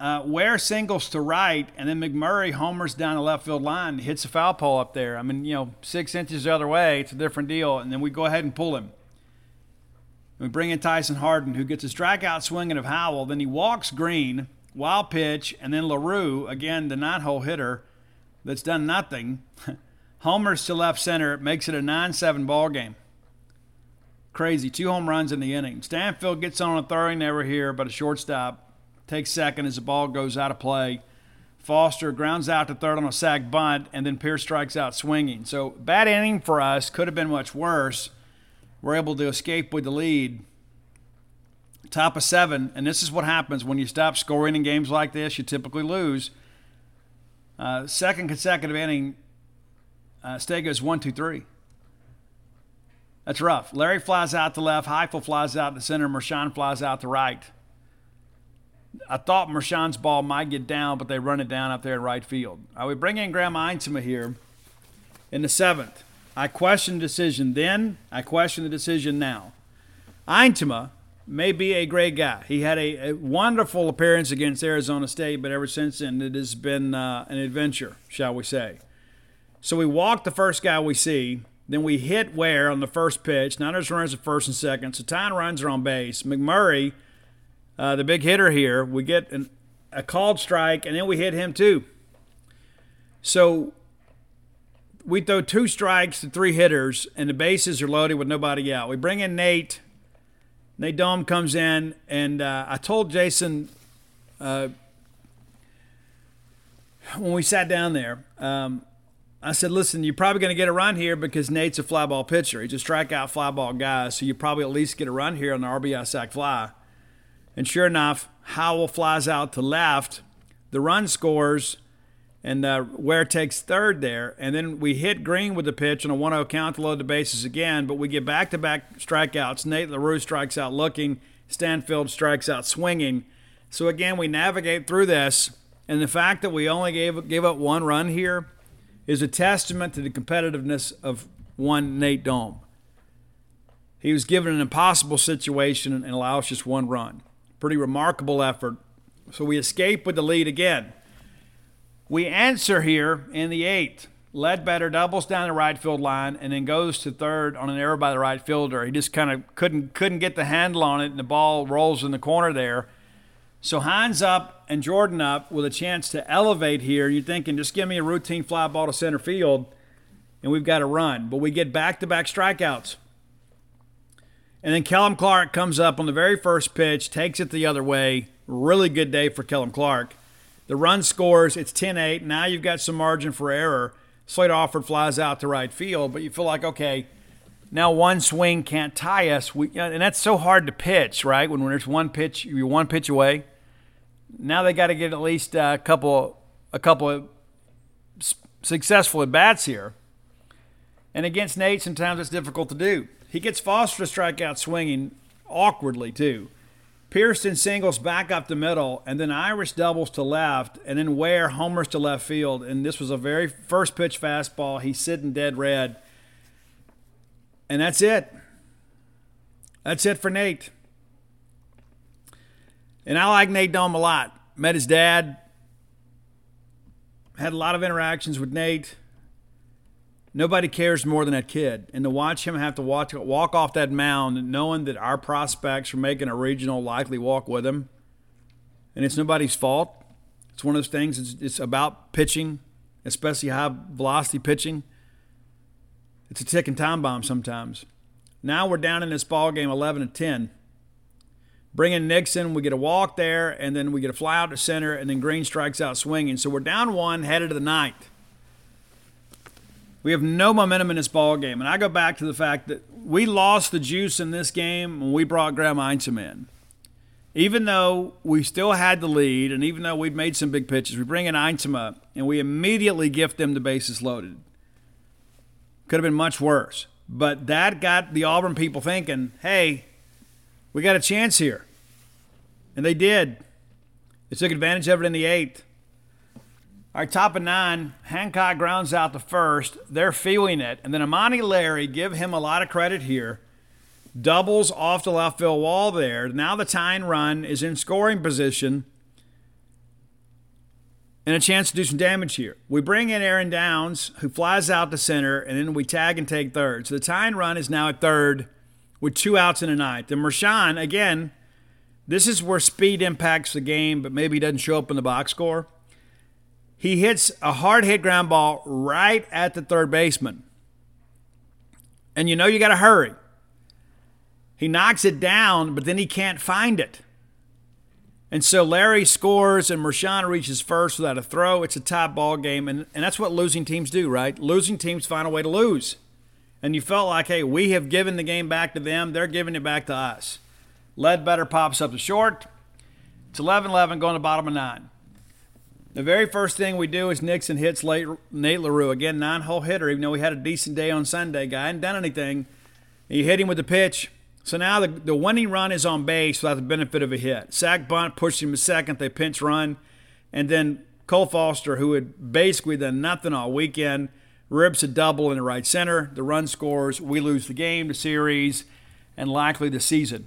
Speaker 1: uh, Ware singles to right, and then McMurray homers down the left field line, hits a foul pole up there. I mean, you know, six inches the other way, it's a different deal. And then we go ahead and pull him. We bring in Tyson Hardin, who gets a strikeout swinging of Howell. Then he walks Green, wild pitch, and then LaRue, again, the nine hole hitter that's done nothing. Homers to left center makes it a 9 7 ball game. Crazy. Two home runs in the inning. Stanfield gets on a throwing error here, but a shortstop takes second as the ball goes out of play. Foster grounds out to third on a sac bunt, and then Pierce strikes out swinging. So, bad inning for us. Could have been much worse. We're able to escape with the lead. Top of seven, and this is what happens when you stop scoring in games like this. You typically lose. Uh, second consecutive inning, uh, goes one, two, three. That's rough. Larry flies out to left. Highfield flies out to center. Mershon flies out to right. I thought Mershon's ball might get down, but they run it down up there in right field. Right, we bring in Graham Eintema here in the seventh. I question the decision then. I question the decision now. Eintema may be a great guy. He had a, a, wonderful appearance against Arizona State, but ever since then, it has been uh, an adventure, shall we say. So we walk the first guy we see. Then we hit Ware on the first pitch. Niners runs at first and second. So tying runs are on base. McMurray, uh, the big hitter here, we get an, a called strike, and then we hit him too. So we throw two strikes to three hitters, and the bases are loaded with nobody out. We bring in Nate. Nate Dohm comes in, and uh, I told Jason uh, when we sat down there. Um, I said, listen, you're probably going to get a run here because Nate's a fly ball pitcher. He's a strikeout fly ball guy, so you probably at least get a run here on the RBI sac fly. And sure enough, Howell flies out to left. The run scores, and uh, Ware takes third there. And then we hit Green with the pitch on a 1 0 count to load the bases again, but we get back to back strikeouts. Nate LaRue strikes out looking, Stanfield strikes out swinging. So again, we navigate through this. And the fact that we only gave, gave up one run here is a testament to the competitiveness of one Nate Dohm. He was given an impossible situation and allows just one run. Pretty remarkable effort. So we escape with the lead again. We answer here in the eighth. Ledbetter doubles down the right field line and then goes to third on an error by the right fielder. He just kind of couldn't couldn't get the handle on it, and the ball rolls in the corner there. So Hines up and Jordan up with a chance to elevate here. You're thinking, just give me a routine fly ball to center field, and we've got a run. But we get back-to-back strikeouts. And then Kellum Clark comes up on the very first pitch, takes it the other way. Really good day for Kellum Clark. The run scores, it's 10 8. Now you've got some margin for error. Slade Alford flies out to right field, but you feel like, okay, now one swing can't tie us. We, and that's so hard to pitch, right? When, when there's one pitch, you're one pitch away. Now they got to get at least a couple, a couple of successful at bats here. And against Nate, sometimes it's difficult to do. He gets Foster to strike out swinging awkwardly, too. Pierce singles back up the middle, and then Irish doubles to left, and then Ware homers to left field. And this was a very first pitch fastball. He's sitting dead red. And that's it. That's it for Nate. And I like Nate Dohm a lot. Met his dad, had a lot of interactions with Nate. Nobody cares more than that kid. And to watch him have to walk off that mound knowing that our prospects are making a regional likely walk with him, and it's nobody's fault. It's one of those things, it's, it's about pitching, especially high velocity pitching. It's a ticking time bomb sometimes. Now we're down in this ball game 11 to 10. Bring in Nixon, we get a walk there, and then we get a fly out to center, and then Green strikes out swinging. So we're down one, headed to the ninth. We have no momentum in this ball game, and I go back to the fact that we lost the juice in this game when we brought Graham Eintzer in. Even though we still had the lead, and even though we'd made some big pitches, we bring in Eintzer and we immediately gift them the bases loaded. Could have been much worse, but that got the Auburn people thinking, "Hey, we got a chance here," and they did. They took advantage of it in the eighth. All right, top of nine. Hancock grounds out the first. They're feeling it. And then Amani Larry, give him a lot of credit here. Doubles off the left field wall there. Now the tying run is in scoring position and a chance to do some damage here. We bring in Aaron Downs, who flies out to center, and then we tag and take third. So the tying run is now at third with two outs in a ninth. And Mershon, again, this is where speed impacts the game, but maybe doesn't show up in the box score. He hits a hard hit ground ball right at the third baseman. And you know you got to hurry. He knocks it down, but then he can't find it. And so Larry scores and Mershon reaches first without a throw. It's a tie ball game, and, and that's what losing teams do, right? Losing teams find a way to lose. And you felt like, hey, we have given the game back to them. They're giving it back to us. Ledbetter pops up to short. It's 11 11 going to bottom of nine. The very first thing we do is Nixon hits late Nate LaRue. Again, nine hole hitter, even though he had a decent day on Sunday. Guy hadn't done anything. He hit him with the pitch. So now the, the winning run is on base without the benefit of a hit. Sack bunt pushed him to second. They pinch run. And then Cole Foster, who had basically done nothing all weekend, rips a double in the right center. The run scores. We lose the game, the series, and likely the season.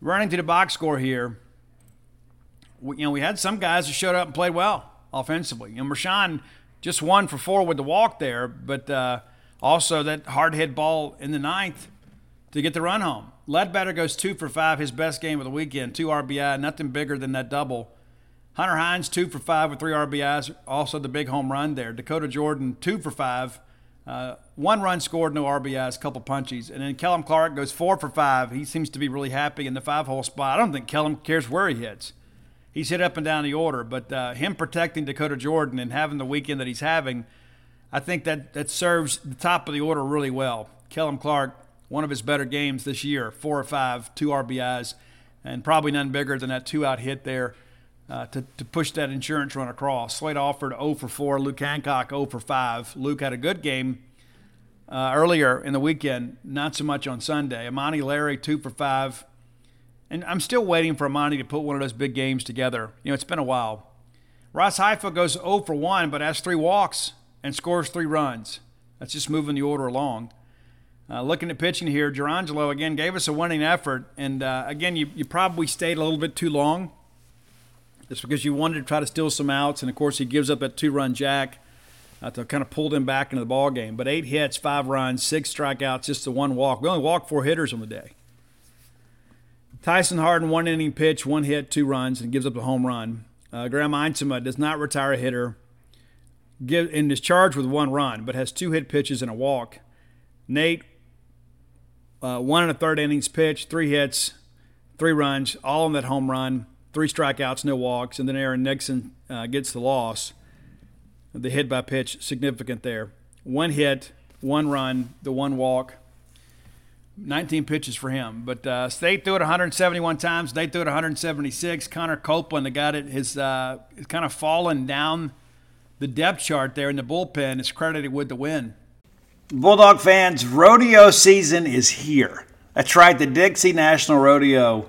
Speaker 1: Running to the box score here we, you know, we had some guys who showed up and played well offensively. Know, Mershon just one for four with the walk there, but uh, also that hard hit ball in the ninth to get the run home. Ledbetter goes two for five, his best game of the weekend, two RBI, nothing bigger than that double. Hunter Hines two for five with three RBIs, also the big home run there. Dakota Jordan two for five, uh, one run scored, no RBIs, couple punchies, and then Kellum Clark goes four for five. He seems to be really happy in the five hole spot. I don't think Kellum cares where he hits he's hit up and down the order. But uh, him protecting Dakota Jordan and having the weekend that he's having, I think that, that serves the top of the order really well. Kellum Clark, one of his better games this year, four or five, two RBIs, and probably none bigger than that two out hit there uh, to, to push that insurance run across. Slade Alford 0 for 4, Luke Hancock 0 for 5. Luke had a good game uh, earlier in the weekend, not so much on Sunday. Amani Larry 2 for 5. And I'm still waiting for Amani to put one of those big games together. You know, it's been a while. Ross Highfield goes 0 for 1, but has three walks and scores three runs. That's just moving the order along. Uh, looking at pitching here, Jurrangelo again gave us a winning effort. And uh, again, you, you probably stayed a little bit too long. It's because you wanted to try to steal some outs, and of course he gives up that two-run jack uh, to kind of pull them back into the ball game. But eight hits, five runs, six strikeouts, just the one walk. We only walked four hitters on the day. Tyson Hardin, one inning pitch, one hit, two runs, and gives up a home run. Uh, Graham Einsema does not retire a hitter give, and is charged with one run, but has two hit pitches and a walk. Nate, uh, one and a third innings pitch, three hits, three runs, all on that home run, three strikeouts, no walks, and then Aaron Nixon uh, gets the loss. The hit by pitch, significant there. One hit, one run, the one walk. 19 pitches for him. But uh, State threw it 171 times. They threw it 176. Connor Copeland, the guy that has uh, kind of fallen down the depth chart there in the bullpen, is credited with the win. Bulldog fans, rodeo season is here. That's right, the Dixie National Rodeo.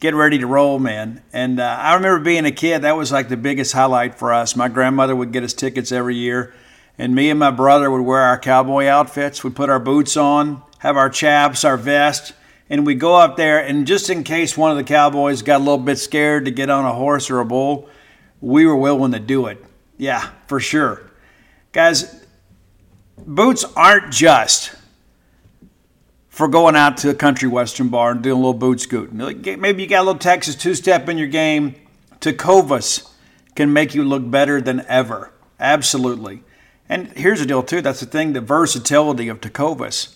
Speaker 1: Get ready to roll, man. And uh, I remember being a kid, that was like the biggest highlight for us. My grandmother would get us tickets every year, and me and my brother would wear our cowboy outfits. We'd put our boots on, have our chaps, our vest, and we go up there. And just in case one of the cowboys got a little bit scared to get on a horse or a bull, we were willing to do it. Yeah, for sure. Guys, boots aren't just for going out to a country western bar and doing a little boot scooting. Maybe you got a little Texas two step in your game. Tecovas can make you look better than ever. Absolutely. And here's the deal, too. That's the thing the versatility of Tecovas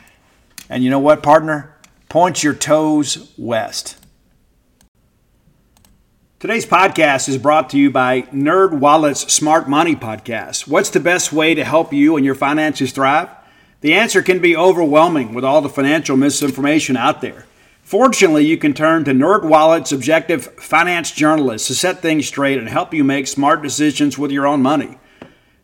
Speaker 1: and you know what, partner? Point your toes west. Today's podcast is brought to you by NerdWallet's Smart Money Podcast. What's the best way to help you and your finances thrive? The answer can be overwhelming with all the financial misinformation out there. Fortunately, you can turn to NerdWallet's objective finance journalists to set things straight and help you make smart decisions with your own money.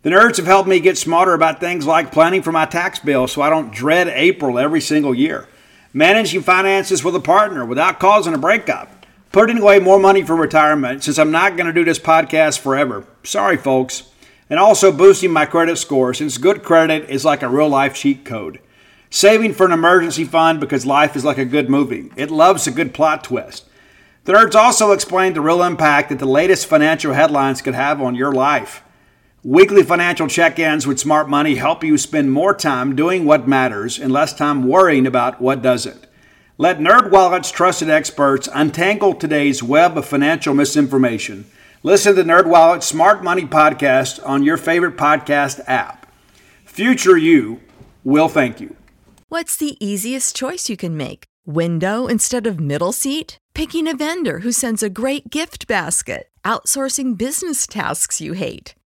Speaker 1: The nerds have helped me get smarter about things like planning for my tax bill so I don't dread April every single year, managing finances with a partner without causing a breakup, putting away more money for retirement since I'm not going to do this podcast forever. Sorry, folks. And also boosting my credit score since good credit is like a real life cheat code. Saving for an emergency fund because life is like a good movie. It loves a good plot twist. The nerds also explained the real impact that the latest financial headlines could have on your life. Weekly financial check ins with Smart Money help you spend more time doing what matters and less time worrying about what doesn't. Let NerdWallet's trusted experts untangle today's web of financial misinformation. Listen to NerdWallet's Smart Money podcast on your favorite podcast app. Future you will thank you.
Speaker 2: What's the easiest choice you can make? Window instead of middle seat? Picking a vendor who sends a great gift basket? Outsourcing business tasks you hate?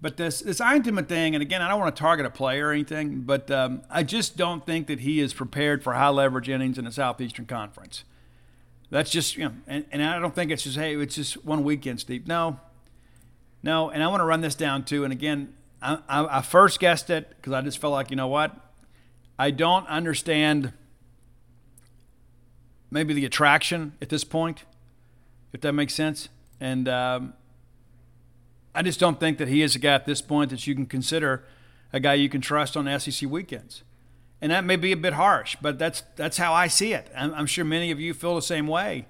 Speaker 1: But this this Einsema thing, and again, I don't want to target a player or anything, but um, I just don't think that he is prepared for high leverage innings in the Southeastern Conference. That's just you know, and, and I don't think it's just hey, it's just one weekend, Steve. No, no, and I want to run this down too. And again, I, I, I first guessed it because I just felt like you know what, I don't understand maybe the attraction at this point, if that makes sense. And um, I just don't think that he is a guy at this point that you can consider a guy you can trust on SEC weekends. And that may be a bit harsh, but that's that's how I see it. I'm, I'm sure many of you feel the same way.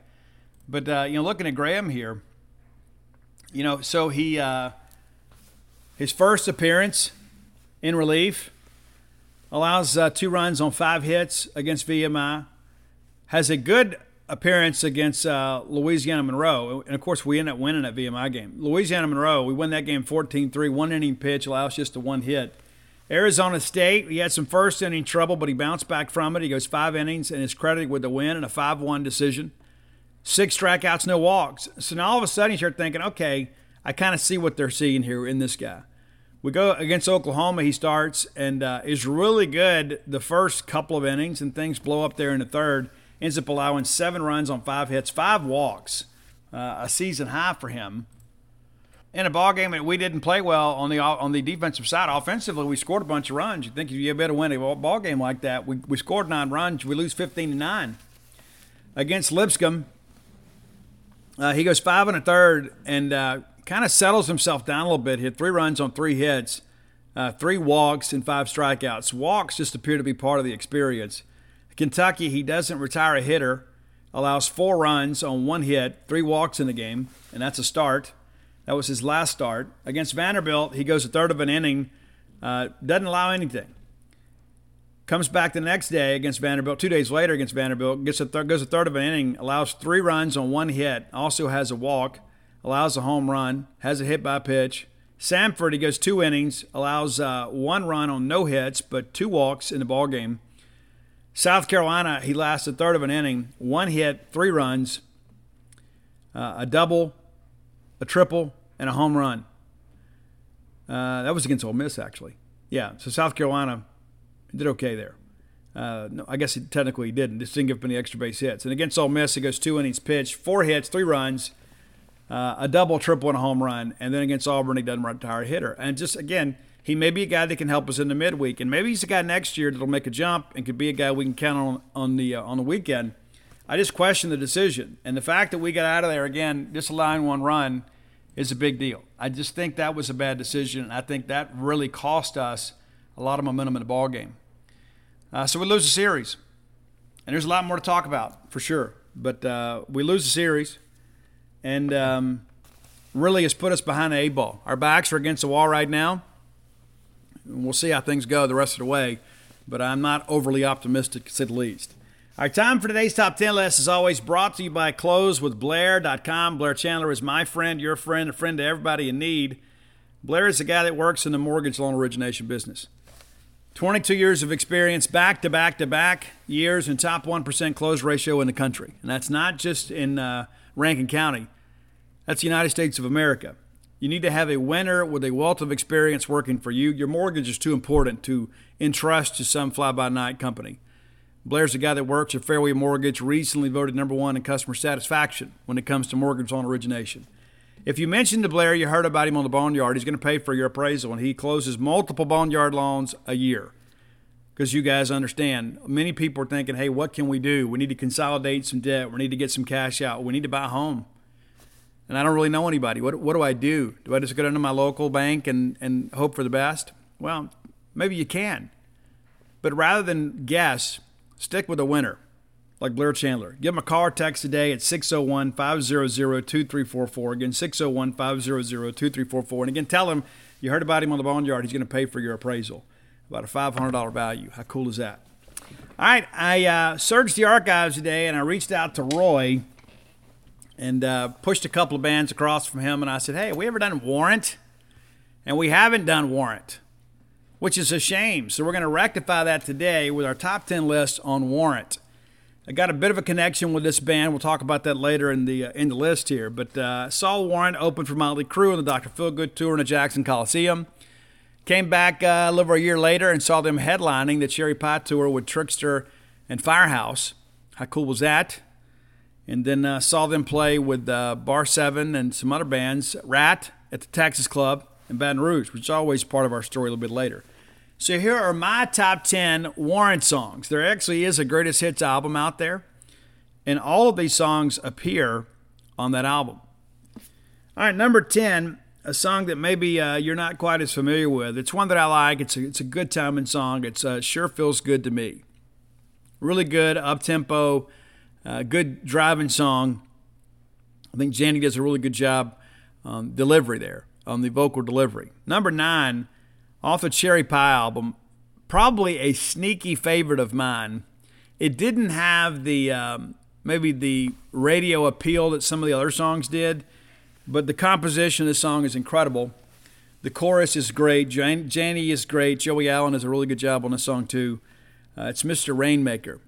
Speaker 1: But uh, you know, looking at Graham here, you know, so he uh, his first appearance in relief allows uh, two runs on five hits against VMI, has a good appearance against uh, Louisiana Monroe. And of course, we end up winning that VMI game. Louisiana Monroe, we win that game 14 3, one inning pitch, allows just a one hit. Arizona State, he had some first inning trouble, but he bounced back from it. He goes five innings and is credited with the win and a 5 1 decision. Six strikeouts, no walks. So now all of a sudden you start thinking, okay, I kind of see what they're seeing here in this guy. We go against Oklahoma, he starts and uh, is really good the first couple of innings, and things blow up there in the third. Ends up allowing seven runs on five hits, five walks, uh, a season high for him in a ball game that we didn't play well on the on the defensive side. Offensively, we scored a bunch of runs. You think you better win a ball game like that? We, we scored nine runs. We lose fifteen to nine against Lipscomb. Uh, he goes five and a third and uh, kind of settles himself down a little bit. Hit three runs on three hits, uh, three walks and five strikeouts. Walks just appear to be part of the experience. Kentucky, he doesn't retire a hitter. Allows four runs on one hit, three walks in the game, and that's a start. That was his last start. Against Vanderbilt, he goes a third of an inning, uh, doesn't allow anything. Comes back the next day against Vanderbilt, two days later against Vanderbilt, gets a goes a third of an inning, allows three runs on one hit, also has a walk, allows a home run, has a hit by pitch. Samford, he goes two innings, allows uh, one run on no hits, but two walks in the ball game. South Carolina, he lasts a third of an inning, one hit, three runs, uh, a double, a triple, and a home run. Uh, that was against Ole Miss, actually. Yeah, so South Carolina did okay there. Uh, no, I guess he, technically he didn't. Just didn't give up any extra base hits. And against Ole Miss, he goes two innings pitched, four hits, three runs, uh, a double, triple, and a home run. And then against Auburn, he doesn't retire a hitter. And just again, he may be a guy that can help us in the midweek, and maybe he's a guy next year that'll make a jump and could be a guy we can count on on the uh, on the weekend. I just question the decision, and the fact that we got out of there again, just allowing one run is a big deal. I just think that was a bad decision. And I think that really cost us a lot of momentum in the ball game. Uh, so we lose the series, and there's a lot more to talk about for sure. But uh, we lose the series, and um, really has put us behind the A ball. Our backs are against the wall right now. We'll see how things go the rest of the way, but I'm not overly optimistic, to say the least. Right, time for today's top 10 list is always brought to you by closewithblair.com. Blair Chandler is my friend, your friend, a friend to everybody in need. Blair is the guy that works in the mortgage loan origination business. 22 years of experience, back to back to back years, and top 1% close ratio in the country. And that's not just in uh, Rankin County, that's the United States of America. You need to have a winner with a wealth of experience working for you. Your mortgage is too important to entrust to some fly by night company. Blair's the guy that works at Fairway Mortgage, recently voted number one in customer satisfaction when it comes to mortgage loan origination. If you mention to Blair you heard about him on the Boneyard, he's going to pay for your appraisal, and he closes multiple Boneyard loans a year. Because you guys understand, many people are thinking, hey, what can we do? We need to consolidate some debt. We need to get some cash out. We need to buy a home. And I don't really know anybody. What, what do I do? Do I just go down to my local bank and, and hope for the best? Well, maybe you can. But rather than guess, Stick with a winner like Blair Chandler. Give him a call or text today at 601 500 2344. Again, 601 500 2344. And again, tell him you heard about him on the Boneyard. He's going to pay for your appraisal. About a $500 value. How cool is that? All right, I uh, searched the archives today and I reached out to Roy and uh, pushed a couple of bands across from him. And I said, Hey, have we ever done Warrant? And we haven't done Warrant which is a shame. So we're going to rectify that today with our top 10 list on Warrant. I got a bit of a connection with this band. We'll talk about that later in the uh, in the list here. But uh, saw Warrant open for Motley Crue on the Dr. Feelgood tour in the Jackson Coliseum. Came back uh, a little over a year later and saw them headlining the Cherry Pie tour with Trixter and Firehouse. How cool was that? And then uh, saw them play with uh, Bar 7 and some other bands, Ratt at the Texas Club in Baton Rouge, which is always part of our story a little bit later. So here are my top 10 Warrant songs. There actually is a greatest hits album out there, and all of these songs appear on that album. All right, number 10, a song that maybe uh, you're not quite as familiar with. It's one that I like. It's a, it's a good timing song. It's uh, Sure Feels Good to Me. Really good, up tempo, uh, good driving song. I think Jani does a really good job um, delivery there on the vocal delivery. Number nine, off the Cherry Pie album, probably a sneaky favorite of mine. It didn't have the um, maybe the radio appeal that some of the other songs did, but the composition of the song is incredible. The chorus is great. Jan- is great. Joey Allen does a really good job on the song too. Uh, it's Mr. Rainmaker.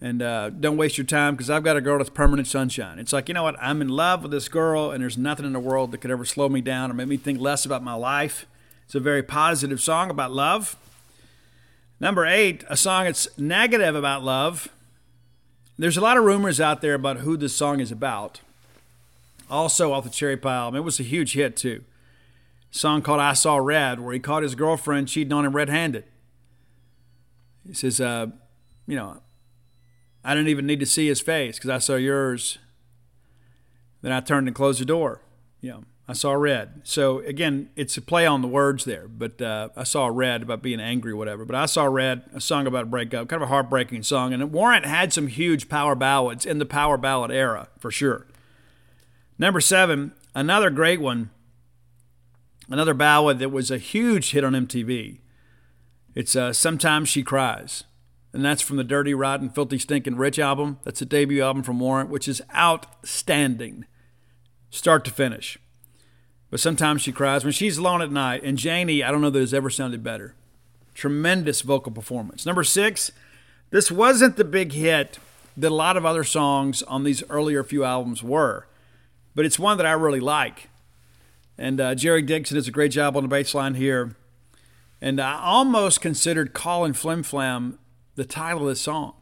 Speaker 1: And uh, don't waste your time because I've got a girl that's permanent sunshine. It's like, you know what? I'm in love with this girl, and there's nothing in the world that could ever slow me down or make me think less about my life. It's a very positive song about love. Number eight, a song that's negative about love. There's a lot of rumors out there about who this song is about. Also, off the Cherry album, it was a huge hit too. A song called I Saw Red, where he caught his girlfriend cheating on him red handed. He says, uh, you know, I didn't even need to see his face because I saw yours. Then I turned and closed the door. Yeah, I saw red. So again, it's a play on the words there. But uh, I saw red about being angry whatever. But I saw red, a song about a breakup, kind of a heartbreaking song. And Warrant had some huge power ballads in the power ballad era for sure. Number seven, another great one, another ballad that was a huge hit on MTV. It's uh, Sometimes She Cries and that's from the Dirty, Rotten, Filthy, Stinking Rich album. That's a debut album from Warrant, which is outstanding, start to finish. But sometimes she cries when she's alone at night. And Jani, I don't know that has ever sounded better. Tremendous vocal performance. Number six, this wasn't the big hit that a lot of other songs on these earlier few albums were, but it's one that I really like. And uh, Jerry Dixon does a great job on the bass line here. And I almost considered calling Flim Flam the title of the song.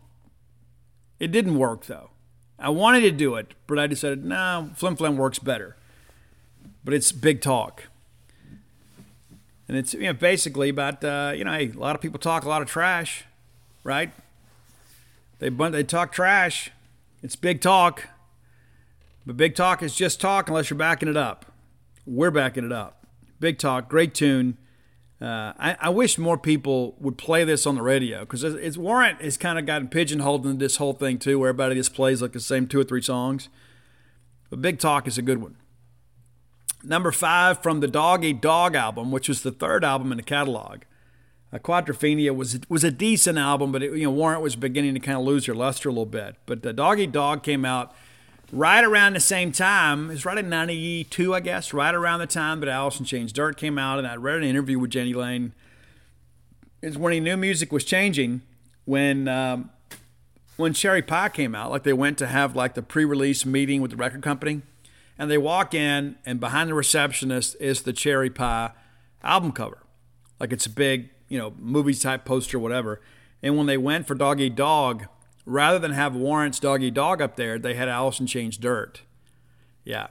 Speaker 1: It didn't work though. I wanted to do it, but I decided, no, Flim Flam works better. But it's big talk. And it's you know, basically about, uh, you know, hey, a lot of people talk a lot of trash, right? They, they talk trash. It's big talk. But big talk is just talk unless you're backing it up. We're backing it up. Big talk, great tune. Uh, I, I, wish more people would play this on the radio because it's, it's, Warrant has kind of gotten pigeonholed into this whole thing too, where everybody just plays like the same two or three songs. But Big Talk is a good one. Number five from the Dog Eat Dog album, which was the third album in the catalog. Uh, Quadrophenia was was a decent album, but it, you know Warrant was beginning to kind of lose her luster a little bit. But the Dog Eat Dog came out right around the same time, it's right in 92, I guess, right around the time that Alice in Chains Dirt came out. And I read an interview with Jani Lane. It's when he knew music was changing when um, when Cherry Pie came out. Like they went to have like the pre-release meeting with the record company, and they walk in, and behind the receptionist is the Cherry Pie album cover, like it's a big you know movie type poster, whatever. And when they went for Dog Eat Dog, rather than have Warrant's Dog Eat Dog up there, they had Alice in Chains Dirt. Yeah.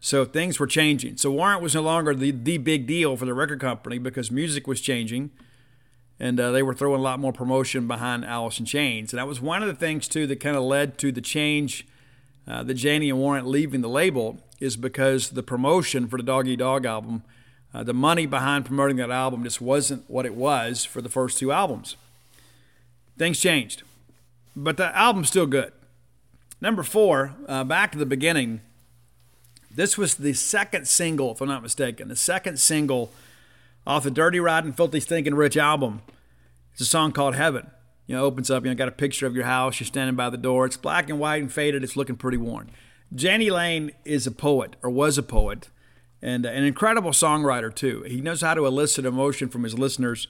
Speaker 1: So things were changing. So Warrant was no longer the, the big deal for the record company because music was changing and uh, they were throwing a lot more promotion behind in Chains. And that was one of the things, too, that kind of led to the change uh, that Jani and Warrant leaving the label is because the promotion for the Dog Eat Dog album, uh, the money behind promoting that album just wasn't what it was for the first two albums. Things changed but the album's still good. Number four, uh, back to the beginning. This was the second single, if I'm not mistaken, the second single off the Dirty Rotten Filthy Stinking Rich album. It's a song called Heaven. You know, opens up, you know, got a picture of your house, you're standing by the door. It's black and white and faded, it's looking pretty worn. Jani Lane is a poet, or was a poet, and an incredible songwriter, too. He knows how to elicit emotion from his listeners.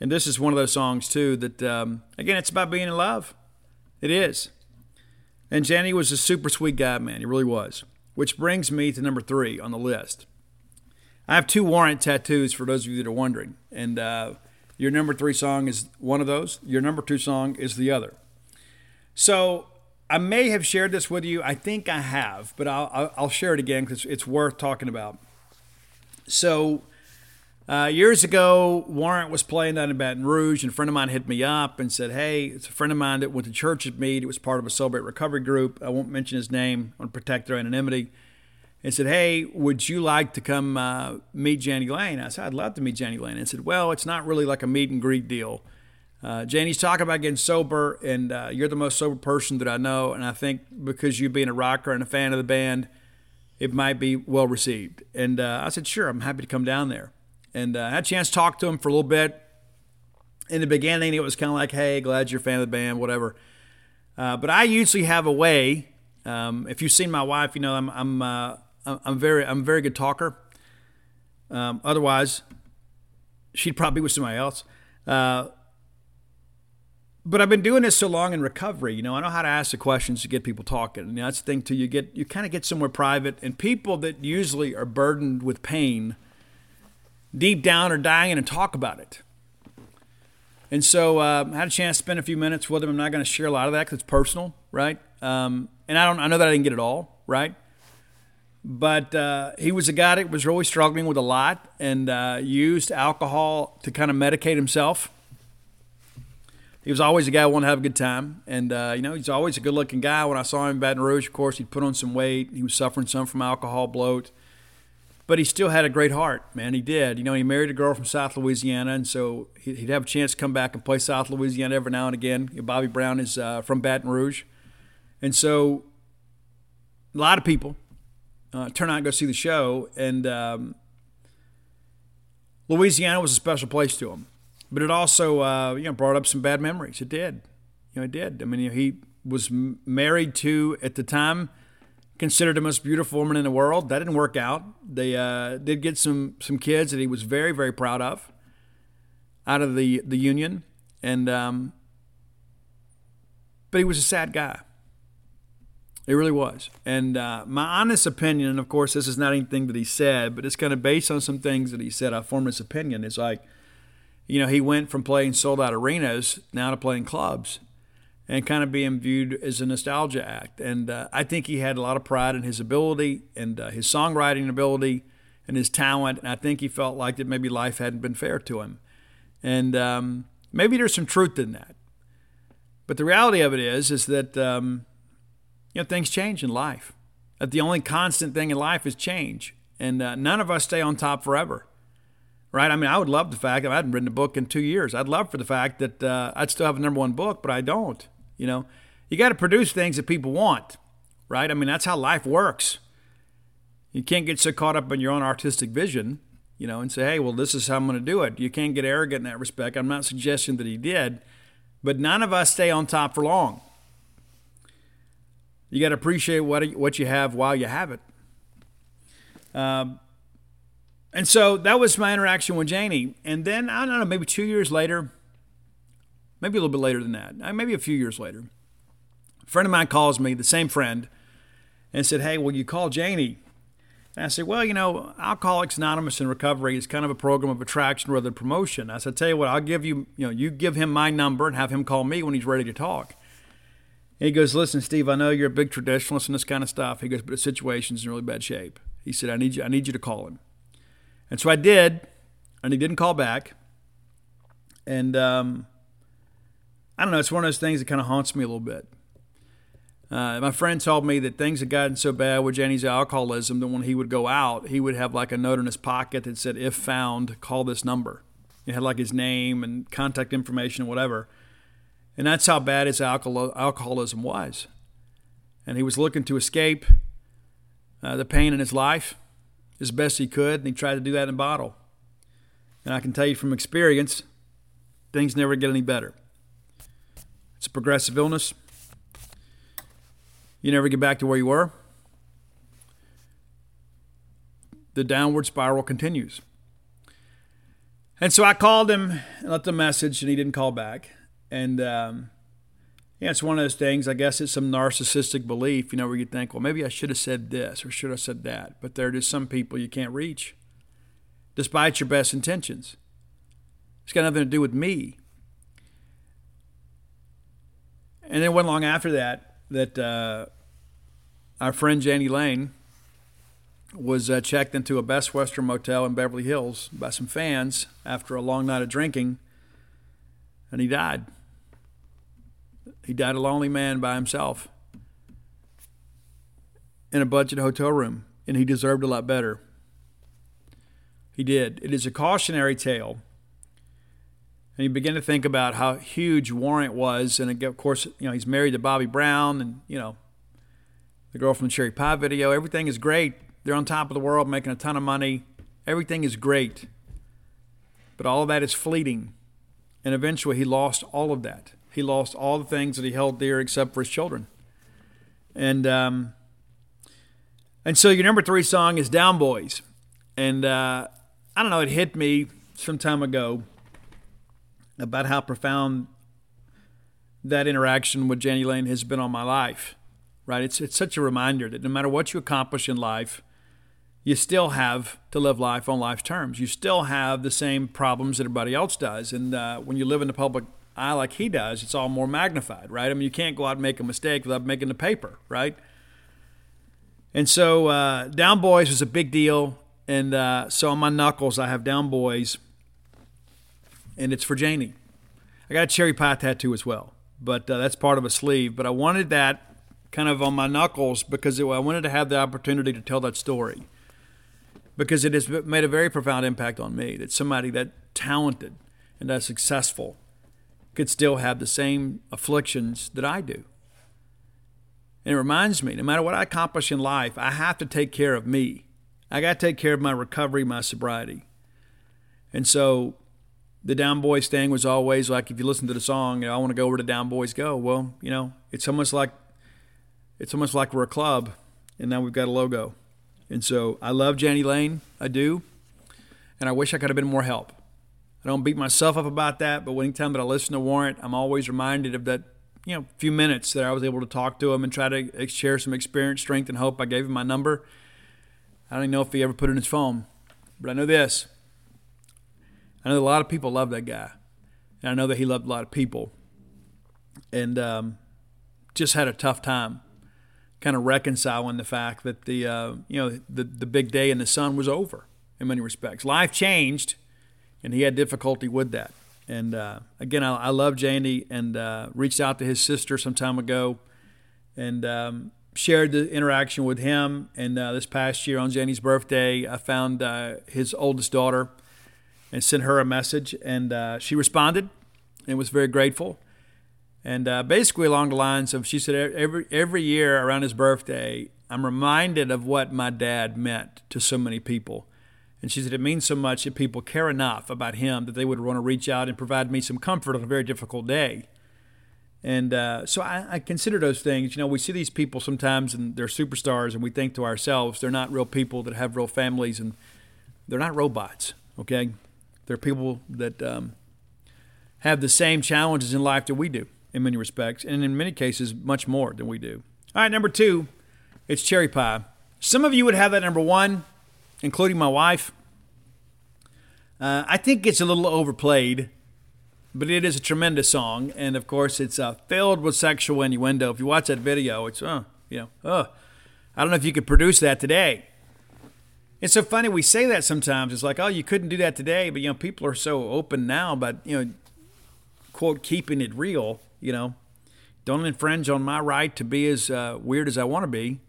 Speaker 1: And this is one of those songs, too, that, um, again, it's about being in love. It is. And Jani was a super sweet guy, man. He really was. Which brings me to number three on the list. I have two warrant tattoos for those of you that are wondering. And uh, your number three song is one of those. Your number two song is the other. So I may have shared this with you. I think I have, but I'll, I'll share it again because it's worth talking about. So, uh, years ago, Warrant was playing down in Baton Rouge, and a friend of mine hit me up and said, Hey, it's a friend of mine that went to church with me. It was part of a Celebrate Recovery group. I won't mention his name on protect their anonymity. And said, Hey, would you like to come uh, meet Jani Lane? I said, I'd love to meet Jani Lane. And said, Well, it's not really like a meet and greet deal. Uh, Jani's talking about getting sober, and uh, you're the most sober person that I know. And I think because you being a rocker and a fan of the band, it might be well received. And uh, I said, sure, I'm happy to come down there. And uh, I had a chance to talk to him for a little bit. In the beginning, it was kind of like, hey, glad you're a fan of the band, whatever. Uh, but I usually have a way. Um, if you've seen my wife, you know I'm I'm uh, I'm very I'm a very good talker. Um, otherwise, she'd probably be with somebody else. Uh, but I've been doing this so long in recovery, you know, I know how to ask the questions to get people talking. And that's the thing too. You get you kind of get somewhere private, and people that usually are burdened with pain, deep down, are dying and talk about it. And so uh, I had a chance to spend a few minutes with him. I'm not going to share a lot of that because it's personal, right? Um, and I don't. I know that I didn't get it all, right? But uh, he was a guy that was really struggling with a lot and uh, used alcohol to kind of medicate himself he was always a guy who wanted to have a good time. And, uh, you know, he's always a good looking guy. When I saw him in Baton Rouge, of course, he'd put on some weight. He was suffering some from alcohol bloat. But he still had a great heart, man. He did. You know, he married a girl from South Louisiana, and so he'd have a chance to come back and play South Louisiana every now and again. Bobbie Brown is uh, from Baton Rouge. And so a lot of people uh, turn out and go see the show. And um, Louisiana was a special place to him but it also uh, you know brought up some bad memories. It did, you know, it did. I mean, he was married to at the time considered the most beautiful woman in the world. That didn't work out. They uh, did get some some kids that he was very very proud of out of the the union, and um, but he was a sad guy. It really was. And uh, my honest opinion, and of course, this is not anything that he said, but it's kind of based on some things that he said. I formed this opinion. It's like you know, he went from playing sold out arenas now to playing clubs and kind of being viewed as a nostalgia act. And uh, I think he had a lot of pride in his ability and uh, his songwriting ability and his talent. And I think he felt like that maybe life hadn't been fair to him. And um, maybe there's some truth in that. But the reality of it is, is that um, you know things change in life. That the only constant thing in life is change, and uh, none of us stay on top forever right? I mean, I would love the fact that I hadn't written a book in two years. I'd love for the fact that uh, I'd still have a number one book, but I don't. You know, you got to produce things that people want, right? I mean, that's how life works. You can't get so caught up in your own artistic vision, you know, and say, hey, well, this is how I'm going to do it. You can't get arrogant in that respect. I'm not suggesting that he did, but none of us stay on top for long. You got to appreciate what what you have while you have it. Um, and so that was my interaction with Jani. And then, I don't know, maybe two years later, maybe a little bit later than that, uh, maybe a few years later, a friend of mine calls me, the same friend, and said, Hey, will you call Jani? And I said, Well, you know, Alcoholics Anonymous in Recovery is kind of a program of attraction rather than promotion. I said, Tell you what, I'll give you, you know, you give him my number and have him call me when he's ready to talk. And he goes, Listen, Steve, I know you're a big traditionalist and this kind of stuff. He goes, But the situation's in really bad shape. He said, I need you, I need you to call him. And so I did, and he didn't call back. And um, I don't know, it's one of those things that kind of haunts me a little bit. Uh, my friend told me that things had gotten so bad with Jani's alcoholism that when he would go out, he would have like a note in his pocket that said, if found, call this number. It had like his name and contact information and whatever. And that's how bad his alcohol- alcoholism was. And he was looking to escape uh, the pain in his life as best he could, and he tried to do that in a bottle. And I can tell you from experience, things never get any better. It's a progressive illness. You never get back to where you were. The downward spiral continues. And so I called him and left a message, and he didn't call back. And um, yeah, it's one of those things. I guess it's some narcissistic belief, you know, where you think, well, maybe I should have said this or should have said that. But there are just some people you can't reach, despite your best intentions. It's got nothing to do with me. And then, wasn't long after that, that uh, our friend Jani Lane was uh, checked into a Best Western motel in Beverly Hills by some fans after a long night of drinking, and he died. He died a lonely man by himself in a budget hotel room, and he deserved a lot better. He did. It is a cautionary tale. And you begin to think about how huge Warrant was, and of course, you know he's married to Bobbie Brown, and you know the girl from the Cherry Pie video. Everything is great. They're on top of the world, making a ton of money. Everything is great, but all of that is fleeting. And eventually, he lost all of that. He lost all the things that he held dear, except for his children. And um, and so your number three song is Down Boys, and uh, I don't know, it hit me some time ago about how profound that interaction with Jani Lane has been on my life. Right? It's it's such a reminder that no matter what you accomplish in life, you still have to live life on life's terms. You still have the same problems that everybody else does, and uh, when you live in the public eye like he does, it's all more magnified, right? I mean, you can't go out and make a mistake without making the paper, right? And so, uh, Down Boys was a big deal. And uh, so on my knuckles, I have Down Boys, and it's for Jani. I got a cherry pie tattoo as well, but uh, that's part of a sleeve. But I wanted that kind of on my knuckles because it, I wanted to have the opportunity to tell that story because it has made a very profound impact on me that somebody that talented and that successful could still have the same afflictions that I do. And it reminds me no matter what I accomplish in life, I have to take care of me. I got to take care of my recovery, my sobriety. And so the Down Boys thing was always like if you listen to the song, you know, I want to go where the Down Boys go. Well, you know, it's almost like it's almost like we're a club and now we've got a logo. And so I love Jani Lane, I do. And I wish I could have been more help. I don't beat myself up about that, but anytime that I listen to Warrant, I'm always reminded of that, you know, few minutes that I was able to talk to him and try to share some experience, strength, and hope. I gave him my number. I don't even know if he ever put it in his phone, but I know this. I know a lot of people love that guy, and I know that he loved a lot of people, and um, just had a tough time, kind of reconciling the fact that the uh, you know the the big day in the sun was over in many respects. Life changed and he had difficulty with that. And uh, again, I, I, love Jani and uh, reached out to his sister some time ago and um, shared the interaction with him. And uh, this past year on Jani's birthday, I found uh, his oldest daughter and sent her a message. And uh, she responded and was very grateful. And uh, basically, along the lines of, she said, every, every year around his birthday, I'm reminded of what my dad meant to so many people and she said, It means so much that people care enough about him that they would want to reach out and provide me some comfort on a very difficult day. And uh, so I, I, consider those things. You know, we see these people sometimes and they're superstars, and we think to ourselves, they're not real people that have real families, and they're not robots, okay? They're people that um, have the same challenges in life that we do in many respects, and in many cases, much more than we do. All right, number two, it's cherry pie. Some of you would have that number one including my wife. Uh, I think it's a little overplayed, but it is a tremendous song, and of course, it's uh, filled with sexual innuendo. If you watch that video, it's uh, you know, uh, I don't know if you could produce that today. It's so funny we say that sometimes. It's like, oh, you couldn't do that today, but you know, people are so open now. But you know, quote, keeping it real. You know, don't infringe on my right to be as uh, weird as I want to be.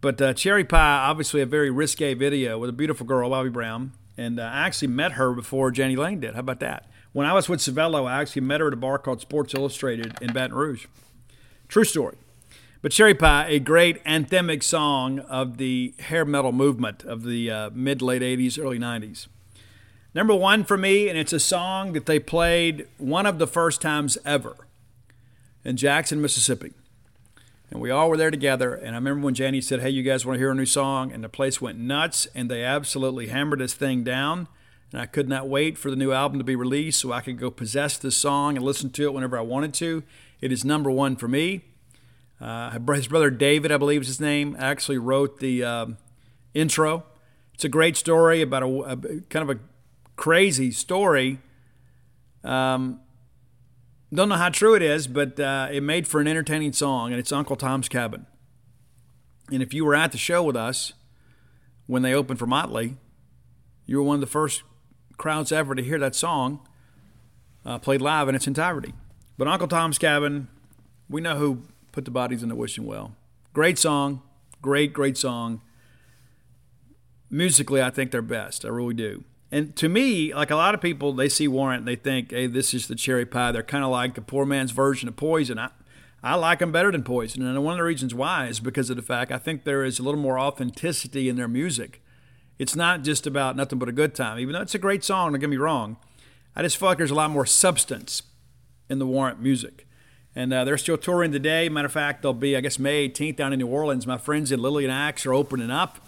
Speaker 1: But uh, Cherry Pie, obviously a very risque video with a beautiful girl, Bobbie Brown. And uh, I actually met her before Jani Lane did. How about that? When I was with Savello, I actually met her at a bar called Sports Illustrated in Baton Rouge. True story. But Cherry Pie, a great anthemic song of the hair metal movement of the uh, mid late 80s, early 90s. Number one for me, and it's a song that they played one of the first times ever in Jackson, Mississippi. And we all were there together. And I remember when Jani said, Hey, you guys want to hear a new song? And the place went nuts and they absolutely hammered this thing down. And I could not wait for the new album to be released so I could go possess this song and listen to it whenever I wanted to. It is number one for me. Uh, his brother David, I believe is his name, actually wrote the uh, intro. It's a great story about a, a kind of a crazy story um, don't know how true it is, but uh, it made for an entertaining song, and it's Uncle Tom's Cabin. And if you were at the show with us when they opened for Motley, you were one of the first crowds ever to hear that song uh, played live in its entirety. But Uncle Tom's Cabin, we know who put the bodies in the wishing well. Great song, great, great song. Musically, I think they're best. I really do. And to me, like a lot of people, they see Warrant and they think, hey, this is the cherry pie. They're kind of like the poor man's version of Poison. I, I like them better than Poison. And one of the reasons why is because of the fact I think there is a little more authenticity in their music. It's not just about nothing but a good time, even though it's a great song, don't get me wrong. I just feel like there's a lot more substance in the Warrant music. And uh, they're still touring today. Matter of fact, they'll be, I guess, May 18th down in New Orleans. My friends in Lillian Axe are opening up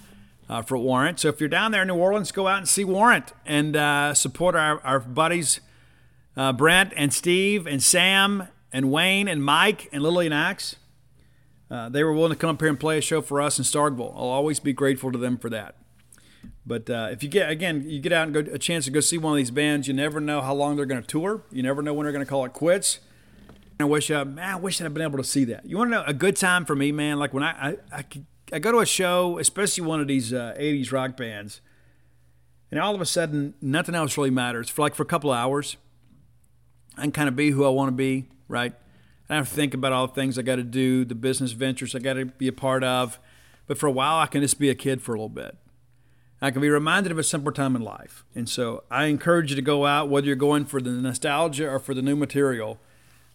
Speaker 1: uh, for Warrant. So if you're down there in New Orleans, go out and see Warrant and uh, support our, our buddies uh, Brent and Steve and Sam and Wayne and Mike and Lillian Axe. Uh, they were willing to come up here and play a show for us in Starkville. I'll always be grateful to them for that. But uh, if you get again, you get out and go a chance to go see one of these bands, you never know how long they're going to tour. You never know when they're going to call it quits. I wish I, man, I wish I'd been able to see that. You want to know a good time for me, man? Like when I, I, I could I go to a show, especially one of these uh, 80s rock bands, and all of a sudden, nothing else really matters. For like for a couple of hours, I can kind of be who I want to be, right? I don't have to think about all the things I got to do, the business ventures I got to be a part of. But for a while, I can just be a kid for a little bit. I can be reminded of a simpler time in life. And so I encourage you to go out, whether you're going for the nostalgia or for the new material,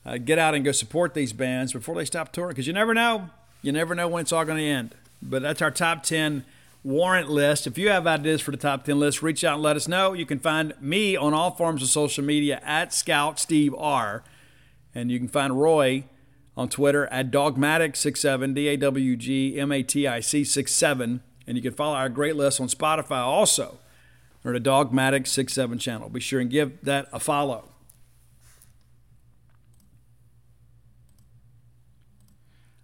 Speaker 1: uh, get out and go support these bands before they stop touring because you never know. You never know when it's all going to end. But that's our top 10 warrant list. If you have ideas for the top 10 list, reach out and let us know. You can find me on all forms of social media at Scout Steve R. And you can find Roy on Twitter at Dawgmatic67, D A W G M A T I C 67. And you can follow our great list on Spotify also, or the Dawgmatic67 channel. Be sure and give that a follow.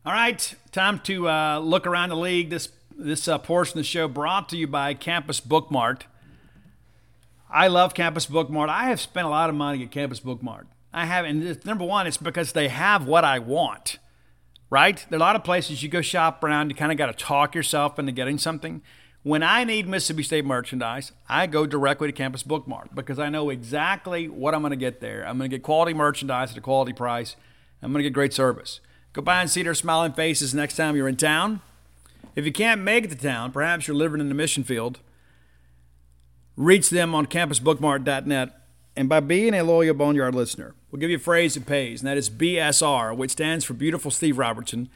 Speaker 1: All right, time to uh, look around the league. This this uh, portion of the show brought to you by Campus Bookmart. I love Campus Bookmart. I have spent a lot of money at Campus Bookmart. I have, and number one, it's because they have what I want. Right? There are a lot of places you go shop around. You kind of got to talk yourself into getting something. When I need Mississippi State merchandise, I go directly to Campus Bookmart because I know exactly what I'm going to get there. I'm going to get quality merchandise at a quality price. I'm going to get great service. Go by and see their smiling faces next time you're in town. If you can't make it to town, perhaps you're living in the mission field, reach them on campusbookmart.net. And by being a loyal Boneyard listener, we'll give you a phrase that pays, and that is BSR, which stands for Beautiful Steve Robertson.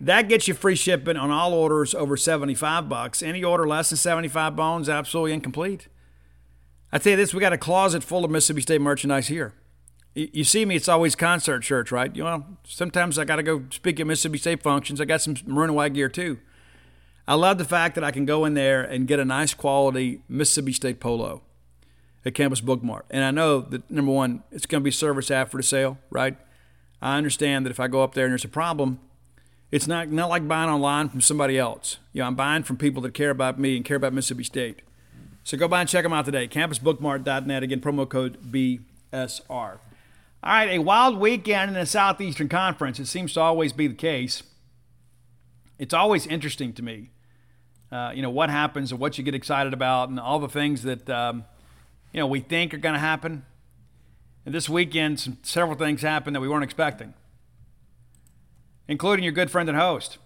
Speaker 1: That gets you free shipping on all orders over 75 bucks. Any order less than 75 bones, absolutely incomplete. I tell you this, we got a closet full of Mississippi State merchandise here you see me, it's always concert shirts, right? You know, sometimes I got to go speak at Mississippi State functions. I got some maroon and white gear too. I love the fact that I can go in there and get a nice quality Mississippi State polo at Campus Bookmart. And I know that, number one, it's going to be service after the sale, right? I understand that if I go up there and there's a problem, it's not, not like buying online from somebody else. You know, I'm buying from people that care about me and care about Mississippi State. So go by and check them out today. CampusBookmart.net. Again, promo code BSR. All right, a wild weekend in the Southeastern Conference. It seems to always be the case. It's always interesting to me, uh, you know, what happens and what you get excited about and all the things that, um, you know, we think are going to happen. And this weekend, some, several things happened that we weren't expecting, including your good friend and host.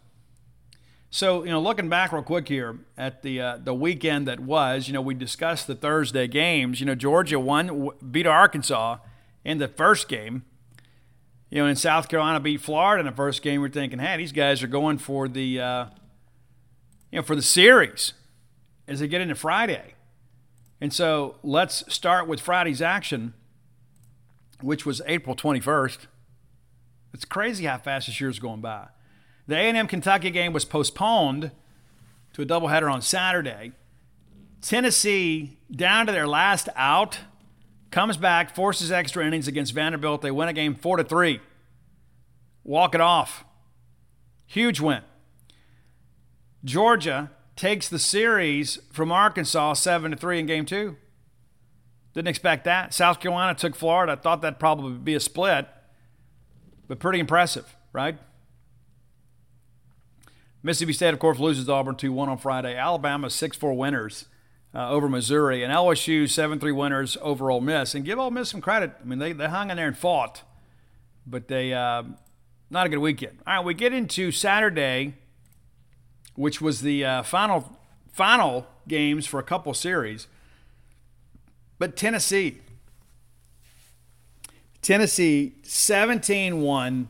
Speaker 1: So, you know, looking back real quick here at the uh, the weekend that was, you know, we discussed the Thursday games. You know, Georgia won, beat Arkansas in the first game. You know, in South Carolina beat Florida in the first game. We're thinking, hey, these guys are going for the, uh, you know, for the series as they get into Friday. And so let's start with Friday's action, which was April 21st. It's crazy how fast this year's going by. The A&M Kentucky game was postponed to a doubleheader on Saturday. Tennessee down to their last out comes back, forces extra innings against Vanderbilt. They win a game four to three. Walk it off. Huge win. Georgia takes the series from Arkansas seven to three in game two. Didn't expect that. South Carolina took Florida. I thought that'd probably be a split. but pretty impressive, right? Mississippi State, of course, loses Auburn 2 1 on Friday. Alabama 6 4 winners uh, over Missouri. And LSU 7 3 winners over Ole Miss. And give Ole Miss some credit. I mean, they, they hung in there and fought, but they, uh, not a good weekend. All right, we get into Saturday, which was the uh, final, final games for a couple series. But Tennessee, Tennessee 17 1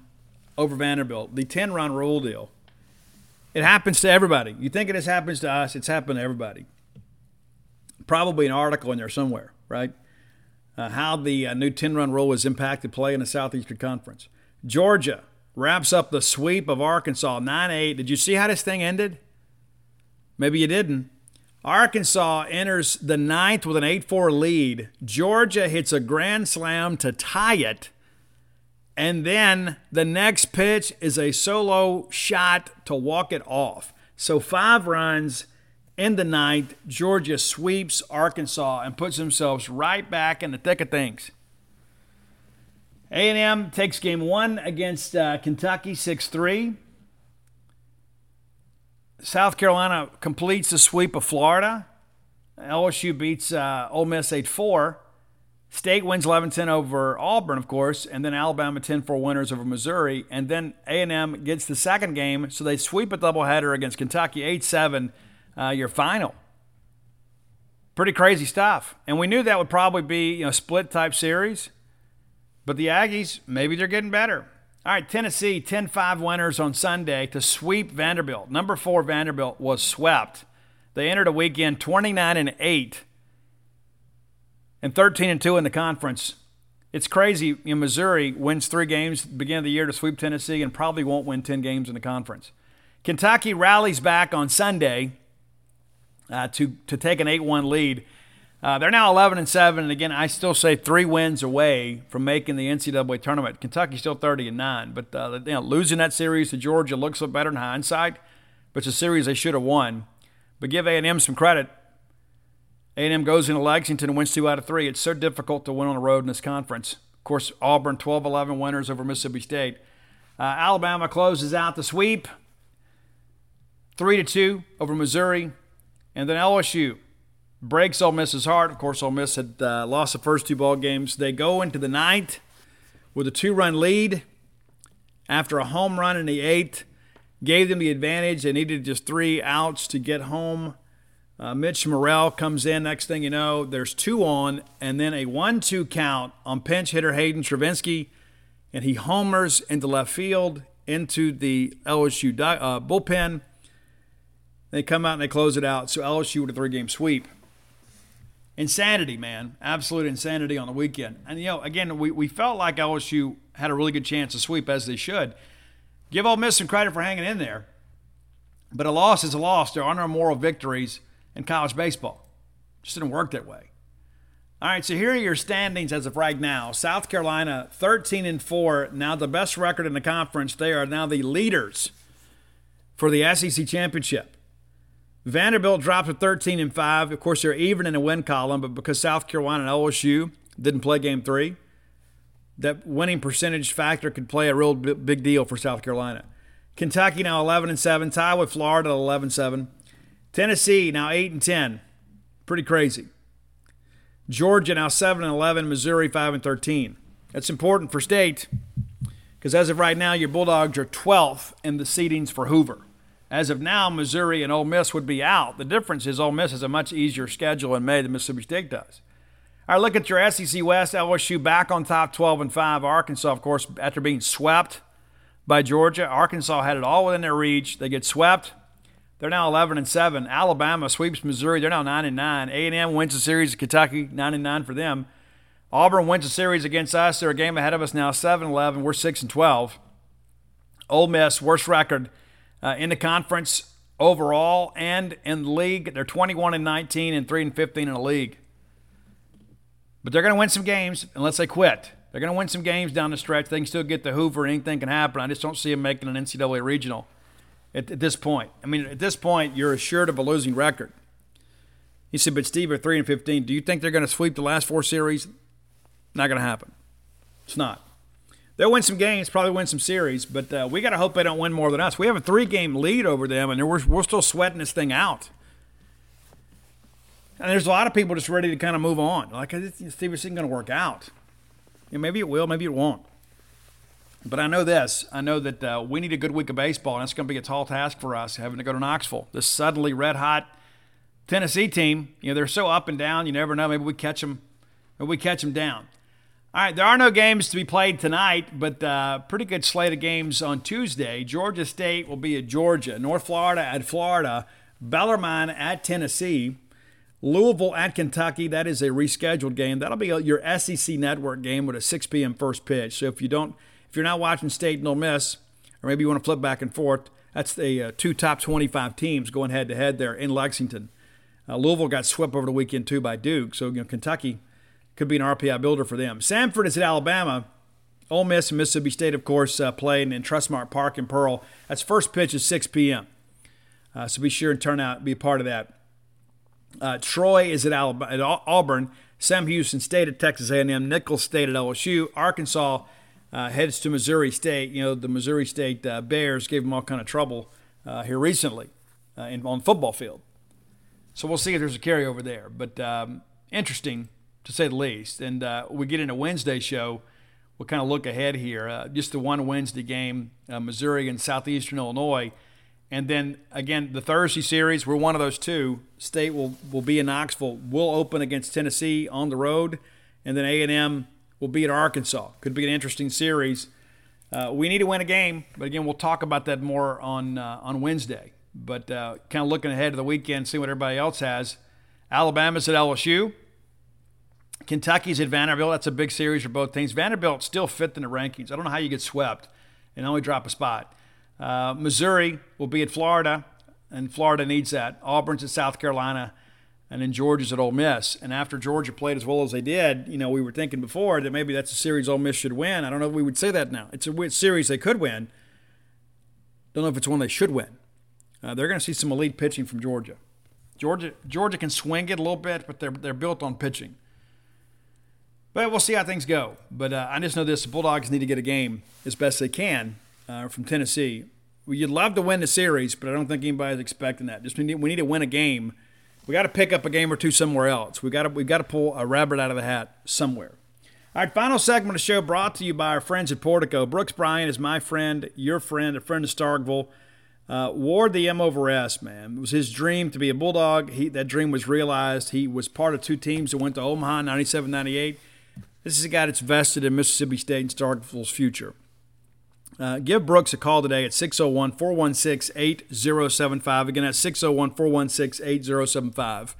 Speaker 1: over Vanderbilt, the 10 run rule deal. It happens to everybody. You think it just happens to us, it's happened to everybody. Probably an article in there somewhere, right? Uh, how the uh, new 10 run rule has impacted play in the Southeastern Conference. Georgia wraps up the sweep of Arkansas 9 8. Did you see how this thing ended? Maybe you didn't. Arkansas enters the ninth with an 8 4 lead. Georgia hits a grand slam to tie it. And then the next pitch is a solo shot to walk it off. So five runs in the ninth. Georgia sweeps Arkansas and puts themselves right back in the thick of things. A&M takes game one against uh, Kentucky 6-3. South Carolina completes the sweep of Florida. LSU beats uh, Ole Miss 8 4. State wins 11-10 over Auburn, of course, and then Alabama 10-4 winners over Missouri, and then A&M gets the second game, so they sweep a doubleheader against Kentucky 8-7, uh, your final. Pretty crazy stuff, and we knew that would probably be you know split type series, but the Aggies maybe they're getting better. All right, Tennessee 10-5 winners on Sunday to sweep Vanderbilt. Number four Vanderbilt was swept. They entered a weekend 29 and 8 and 13 and 2 in the conference. It's crazy. In Missouri wins three games beginning of the year to sweep Tennessee and probably won't win 10 games in the conference. Kentucky rallies back on Sunday uh, to, to take an 8 1 lead. Uh, they're now 11 and 7, and again, I still say three wins away from making the NCAA tournament. Kentucky's still 30 and 9, but uh, you know, losing that series to Georgia looks a better in hindsight, but it's a series they should have won. But give A&M some credit. A&M goes into Lexington and wins two out of three. It's so difficult to win on the road in this conference. Of course, Auburn 12-11 winners over Mississippi State. Uh, Alabama closes out the sweep, three to two over Missouri, and then LSU breaks Ole Miss's heart. Of course, Ole Miss had uh, lost the first two ball games. They go into the ninth with a two-run lead after a home run in the eighth. Gave them the advantage. They needed just three outs to get home. Uh, Mitch Murrell comes in. Next thing you know, there's two on, and then a one-two count on pinch hitter Hayden Travinski, and he homers into left field into the LSU uh, bullpen. They come out and they close it out. So LSU with a three-game sweep insanity, man. Absolute insanity on the weekend. And, you know, again, we, we felt like LSU had a really good chance to sweep as they should. Give Ole Miss some credit for hanging in there. But a loss is a loss. There are no moral victories in college baseball. Just didn't work that way. All right, so here are your standings as of right now. South Carolina 13 and 4, now the best record in the conference. They are now the leaders for the SEC championship. Vanderbilt dropped to 13 and 5. Of course, they're even in the win column, but because South Carolina and LSU didn't play game three, that winning percentage factor could play a real big deal for South Carolina. Kentucky now 11 and 7, tied with Florida at 11 7. Tennessee now 8 and 10. Pretty crazy. Georgia now 7 and 11, Missouri 5 and 13. That's important for state because as of right now, your Bulldogs are 12th in the seedings for Hoover. As of now, Missouri and Ole Miss would be out. The difference is Ole Miss has a much easier schedule in May than Mississippi State does. All right, look at your SEC West. LSU back on top 12 and 5. Arkansas, of course, after being swept by Georgia. Arkansas had it all within their reach. They get swept. They're now 11 and 7. Alabama sweeps Missouri. They're now 9 and 9. A&M wins the series at Kentucky, 9 and 9 for them. Auburn wins the series against us. They're a game ahead of us now, 7 11. We're 6 and 12. Ole Miss, worst record uh, in the conference overall and in the league. They're 21 and 19 and 3 and 15 in the league. But they're going to win some games unless they quit. They're going to win some games down the stretch. They can still get the Hoover. Anything can happen. I just don't see them making an NCAA regional at, at this point. I mean, at this point, you're assured of a losing record. He said, but Steve, at 3 and 15, do you think they're going to sweep the last four series? Not going to happen. It's not. They'll win some games, probably win some series, but uh, we got to hope they don't win more than us. We have a three game lead over them, and we're, we're still sweating this thing out. And there's a lot of people just ready to kind of move on. Like, is this thing going to work out? Yeah, maybe it will, maybe it won't. But I know this. I know that uh, we need a good week of baseball, and it's going to be a tall task for us having to go to Knoxville. This suddenly red hot Tennessee team, you know, they're so up and down. You never know. Maybe we catch them. Maybe we catch them down. All right, there are no games to be played tonight, but uh, pretty good slate of games on Tuesday. Georgia State will be at Georgia, North Florida at Florida, Bellarmine at Tennessee, Louisville at Kentucky. That is a rescheduled game. That'll be your SEC network game with a 6 p.m. first pitch. So if you don't, if you're not watching State Ole Miss, or maybe you want to flip back and forth, that's the uh, two top 25 teams going head to head there in Lexington. Uh, Louisville got swept over the weekend too by Duke, so you know Kentucky could be an RPI builder for them. Samford is at Alabama. Ole Miss and Mississippi State, of course, uh, playing in Trustmark Park in Pearl. That's first pitch is 6 p.m. Uh, so be sure and turn out, be a part of that. Uh, Troy is at, Alabama, at Auburn. Sam Houston State at Texas A&M. Nicholls State at LSU. Arkansas uh, heads to Missouri State. You know the Missouri State uh, Bears gave them all kind of trouble uh, here recently in, on football field. So we'll see if there's a carryover there. But um, interesting to say the least. And uh, we get into Wednesday show. We'll kind of look ahead here. Uh, just the one Wednesday game, uh, Missouri and Southeastern Illinois. And then again, the Thursday series, we're one of those two. State will, will be in Knoxville. We'll open against Tennessee on the road. And then A&M will be at Arkansas. Could be an interesting series. Uh, we need to win a game, but again, we'll talk about that more on uh, on Wednesday. But uh, kind of looking ahead to the weekend, see what everybody else has. Alabama's at LSU. Kentucky's at Vanderbilt. That's a big series for both teams. Vanderbilt still fifth in the rankings. I don't know how you get swept and only drop a spot. Uh, Missouri will be at Florida, and Florida needs that. Auburn's at South Carolina, and then Georgia's at Ole Miss. And after Georgia played as well as they did, you know, we were thinking before that maybe that's a series Ole Miss should win. I don't know if we would say that now. It's a series they could win. Don't know if it's one they should win. Uh, they're going to see some elite pitching from Georgia. Georgia, Georgia can swing it a little bit, but they're they're built on pitching. But we'll see how things go. But uh, I just know this: the Bulldogs need to get a game as best they can uh, from Tennessee. You'd love to win the series, but I don't think anybody's expecting that. Just we need, we need to win a game. We got to pick up a game or two somewhere else. We got to we got to pull a rabbit out of the hat somewhere. All right, final segment of the show brought to you by our friends at Portico. Brooks Bryan is my friend, your friend, a friend of Starkville. Uh, wore the M over S, man. It was his dream to be a Bulldog. He, that dream was realized. He was part of two teams that went to Omaha 97 98. This is a guy that's vested in Mississippi State and Starkville's future. Uh, give Brooks a call today at 601 416 8075. Again, that's 601 416 8075.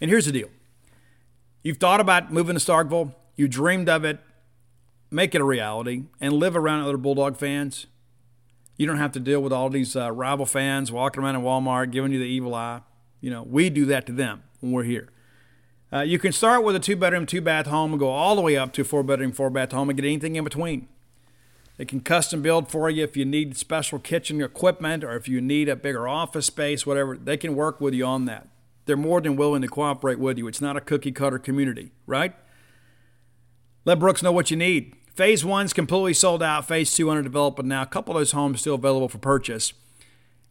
Speaker 1: And here's the deal you've thought about moving to Starkville, you dreamed of it, make it a reality, and live around other Bulldog fans. You don't have to deal with all these uh, rival fans walking around in Walmart giving you the evil eye. You know, we do that to them when we're here. Uh, you can start with a two bedroom, two bath home and go all the way up to a four bedroom, four bath home and get anything in between. They can custom build for you if you need special kitchen equipment or if you need a bigger office space, whatever. They can work with you on that. They're more than willing to cooperate with you. It's not a cookie cutter community, right? Let Brooks know what you need. Phase one's completely sold out. Phase two under development now. A couple of those homes still available for purchase.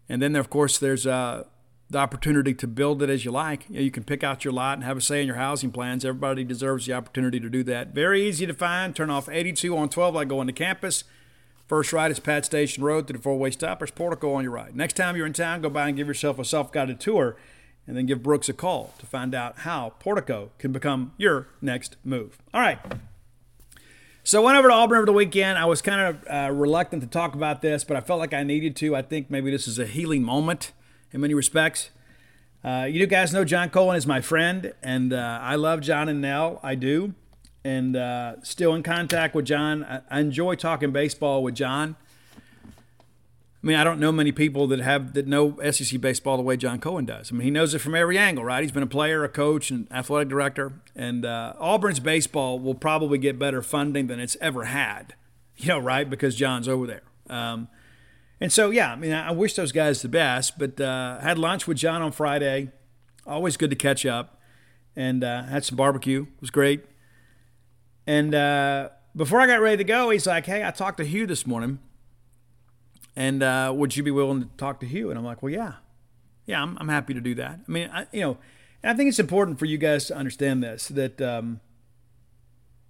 Speaker 1: And then, of course, there's uh, the opportunity to build it as you like. You, know, you, can pick out your lot and have a say in your housing plans. Everybody deserves the opportunity to do that. Very easy to find. Turn off 82 on 12 like going to campus. First right is Pat Station Road to the four-way stop. There's Portico on your right. Next time you're in town, go by and give yourself a self-guided tour, and then give Brooks a call to find out how Portico can become your next move. All right. So went over to Auburn over the weekend. I was kind of uh, reluctant to talk about this, but I felt like I needed to. I think maybe this is a healing moment in many respects. Uh, you guys know John Cohen is my friend, and uh, I love John and Nell. I do, and uh, still in contact with John. I, I, enjoy talking baseball with John. I mean, I don't know many people that have that know SEC baseball the way John Cohen does. I mean, he knows it from every angle, right? He's been a player, a coach, and athletic director. And uh, Auburn's baseball will probably get better funding than it's ever had, you know, right? Because John's over there. Um, and so, yeah, I mean, I wish those guys the best, but uh, had lunch with John on Friday. Always good to catch up. And uh, had some barbecue. It was great. And uh, before I got ready to go, he's like, "Hey, I talked to Hugh this morning, and uh, would you be willing to talk to Hugh?" And I'm like, "Well, yeah, yeah, I'm, I'm happy to do that. I mean, I, you know, I think it's important for you guys to understand this that, um,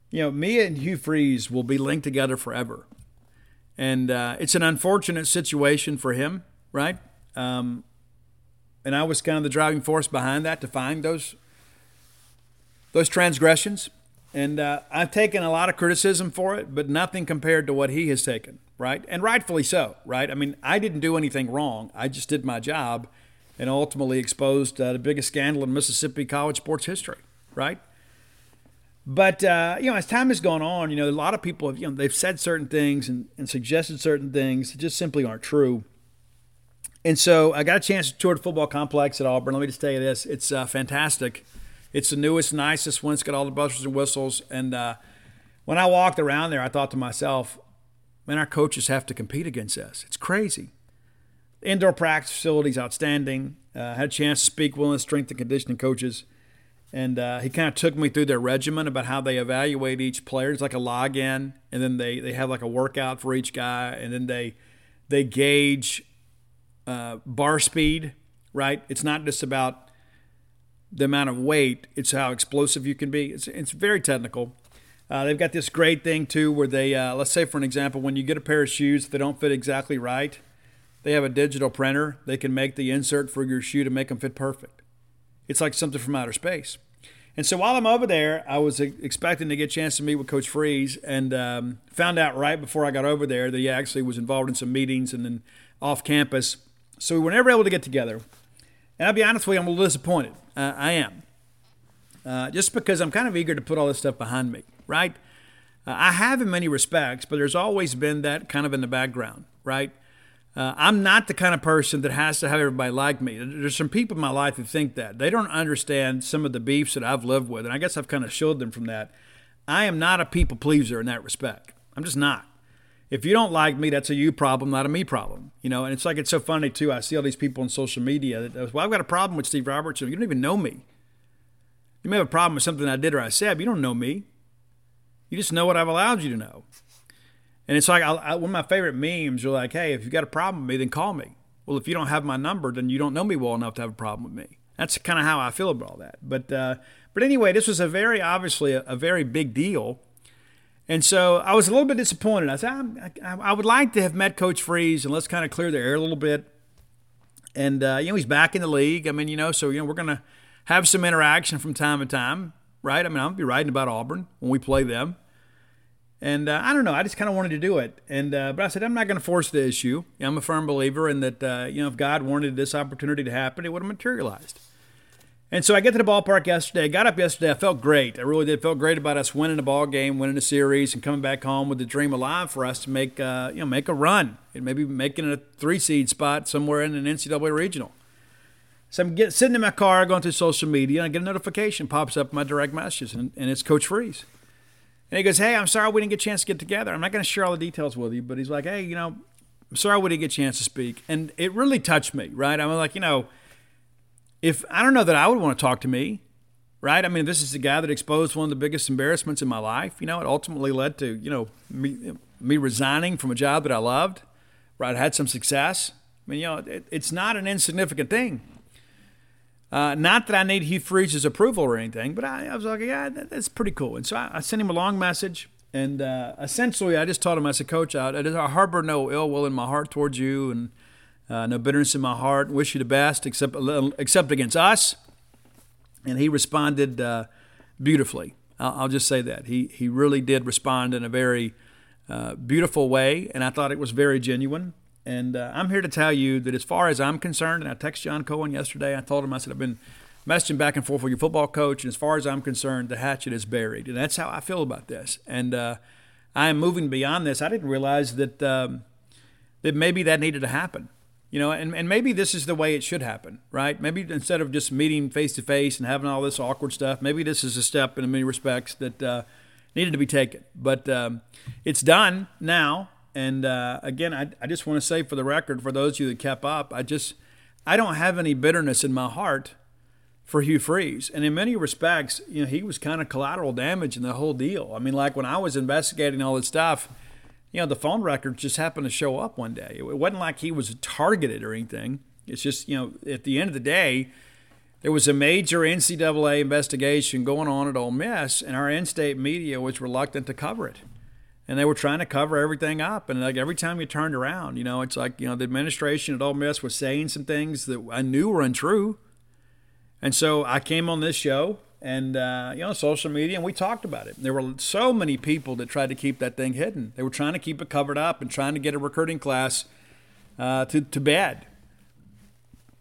Speaker 1: you know, me and Hugh Freeze will be linked together forever, and uh, it's an unfortunate situation for him, right? Um, and I was kind of the driving force behind that to find those those transgressions. And uh, I've taken a lot of criticism for it, but nothing compared to what he has taken, right? And rightfully so, right? I mean, I didn't do anything wrong. I just did my job and ultimately exposed uh, the biggest scandal in Mississippi college sports history, right? But uh, you know, as time has gone on, you know, a lot of people have you know they've said certain things and, and suggested certain things that just simply aren't true. And so I got a chance to tour the football complex at Auburn. Let me just tell you this: it's uh, fantastic. It's the newest, nicest one. It's got all the buzzers and whistles. And uh, when I walked around there, I thought to myself, man, our coaches have to compete against us. It's crazy. Indoor practice facilities outstanding. Uh, had a chance to speak with the strength and conditioning coaches. And uh, he kind of took me through their regimen about how they evaluate each player. It's like a login, and then they, they have like a workout for each guy, and then they they gauge uh, bar speed, right? It's not just about the amount of weight, it's how explosive you can be. It's, it's very technical. Uh, they've got this great thing too where they, uh, let's say for an example, when you get a pair of shoes, they don't fit exactly right, they have a digital printer. They can make the insert for your shoe to make them fit perfect. It's like something from outer space. And so while I'm over there, I was expecting to get a chance to meet with Coach Freeze and um, found out right before I got over there that he actually was involved in some meetings and then off campus. So we were never able to get together. And I'll be honest with you, I'm a little disappointed. Uh, I am. Uh, just because I'm kind of eager to put all this stuff behind me, right? Uh, I have in many respects, but there's always been that kind of in the background, right? Uh, I'm not the kind of person that has to have everybody like me. There's some people in my life who think that. They don't understand some of the beefs that I've lived with, and I guess I've kind of shielded them from that. I am not a people pleaser in that respect. I'm just not if you don't like me, that's a you problem, not a me problem. You know, and it's like it's so funny too. I see all these people on social media that, well, I've got a problem with Steve Robertson. You don't even know me. You may have a problem with something I did or I said, but you don't know me. You just know what I've allowed you to know. And it's like I, I, one of my favorite memes You're like, hey, if you've got a problem with me, then call me. Well, if you don't have my number, then you don't know me well enough to have a problem with me. That's kind of how I feel about all that. But uh, but anyway, this was a very obviously a, a very big deal and so I was a little bit disappointed. I said, I, I would like to have met Coach Freeze and let's kind of clear the air a little bit. And, uh, you know, he's back in the league. I mean, you know, so, you know, we're to have some interaction from time to time, right? I mean, I'll be writing about Auburn when we play them. And uh, I don't know. I just kind of wanted to do it. And uh, but I said I'm not going to force the issue. I'm a firm believer in that. Uh, you know, if God wanted this opportunity to happen, it would have materialized. And so I get to the ballpark yesterday. Got up yesterday. I felt great. I really did. Felt great about us winning the ball game, winning the series, and coming back home with the dream alive for us to make uh, you know make a run and maybe making a three seed spot somewhere in an NCAA regional. So I'm get, sitting in my car, going through social media, and I get a notification pops up in my direct messages, and, and it's Coach Freeze. And he goes, "Hey, I'm sorry we didn't get a chance to get together. I'm not going to share all the details with you, but he's like, hey, you know, I'm sorry we didn't get a chance to speak." And it really touched me, right? I'm like, you know if I don't know that I would want to talk to me, right? I mean, this is the guy that exposed one of the biggest embarrassments in my life. You know, it ultimately led to you know me me resigning from a job that I loved, right? I had some success. I mean, you know, it, it's not an insignificant thing. Uh, not that I need Hugh Freeze's approval or anything, but I, I was like, yeah, that, that's pretty cool. And so I, I, sent him a long message, and uh, essentially I just told him, I said, Coach, I, I harbor no ill will in my heart towards you, and uh, no bitterness in my heart. Wish you the best, except except against us. And he responded uh, beautifully. I'll, I'll, just say that he he really did respond in a very uh, beautiful way, and I thought it was very genuine. And uh, I'm here to tell you that as far as I'm concerned, and I texted John Cohen yesterday. I told him I said I've been messaging back and forth with your football coach, and as far as I'm concerned, the hatchet is buried, and that's how I feel about this. And uh, I am moving beyond this. I didn't realize that um, that maybe that needed to happen. You know, and, and maybe this is the way it should happen, right? Maybe instead of just meeting face to face and having all this awkward stuff, maybe this is a step in many respects that uh, needed to be taken. But um, it's done now. And uh, again, I, I just want to say for the record, for those of you that kept up, I just, I don't have any bitterness in my heart for Hugh Freeze. And in many respects, you know, he was kind of collateral damage in the whole deal. I mean, like when I was investigating all this stuff, you know, the phone records just happened to show up one day. It wasn't like he was targeted or anything. It's just, you know, at the end of the day, there was a major NCAA investigation going on at Ole Miss, and our in-state media was reluctant to cover it. And they were trying to cover everything up. And like every time you turned around, you know, it's like, you know, the administration at Ole Miss was saying some things that I knew were untrue. And so I came on this show and uh, you know social media and we talked about it. There were so many people that tried to keep that thing hidden. They were trying to keep it covered up and trying to get a recruiting class uh, to, to bed.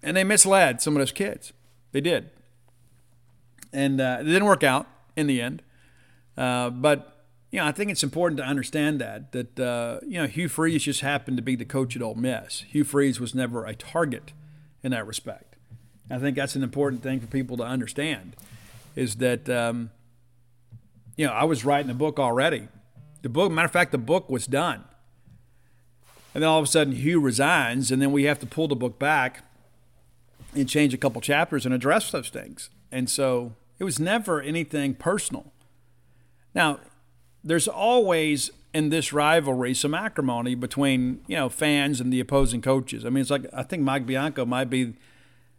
Speaker 1: And they misled some of those kids. They did. And uh, it didn't work out in the end. Uh, but you know i think it's important to understand that that uh, you know hugh freeze just happened to be the coach at Ole Miss hugh freeze was never a target in that respect I think that's an important thing for people to understand is that, um, you know, I was writing a book already. The book, matter of fact, the book was done. And then all of a sudden, Hugh resigns, and then we have to pull the book back and change a couple chapters and address those things. And so it was never anything personal. Now, there's always in this rivalry some acrimony between you know fans and the opposing coaches. I mean, it's like I think Mike Bianco might be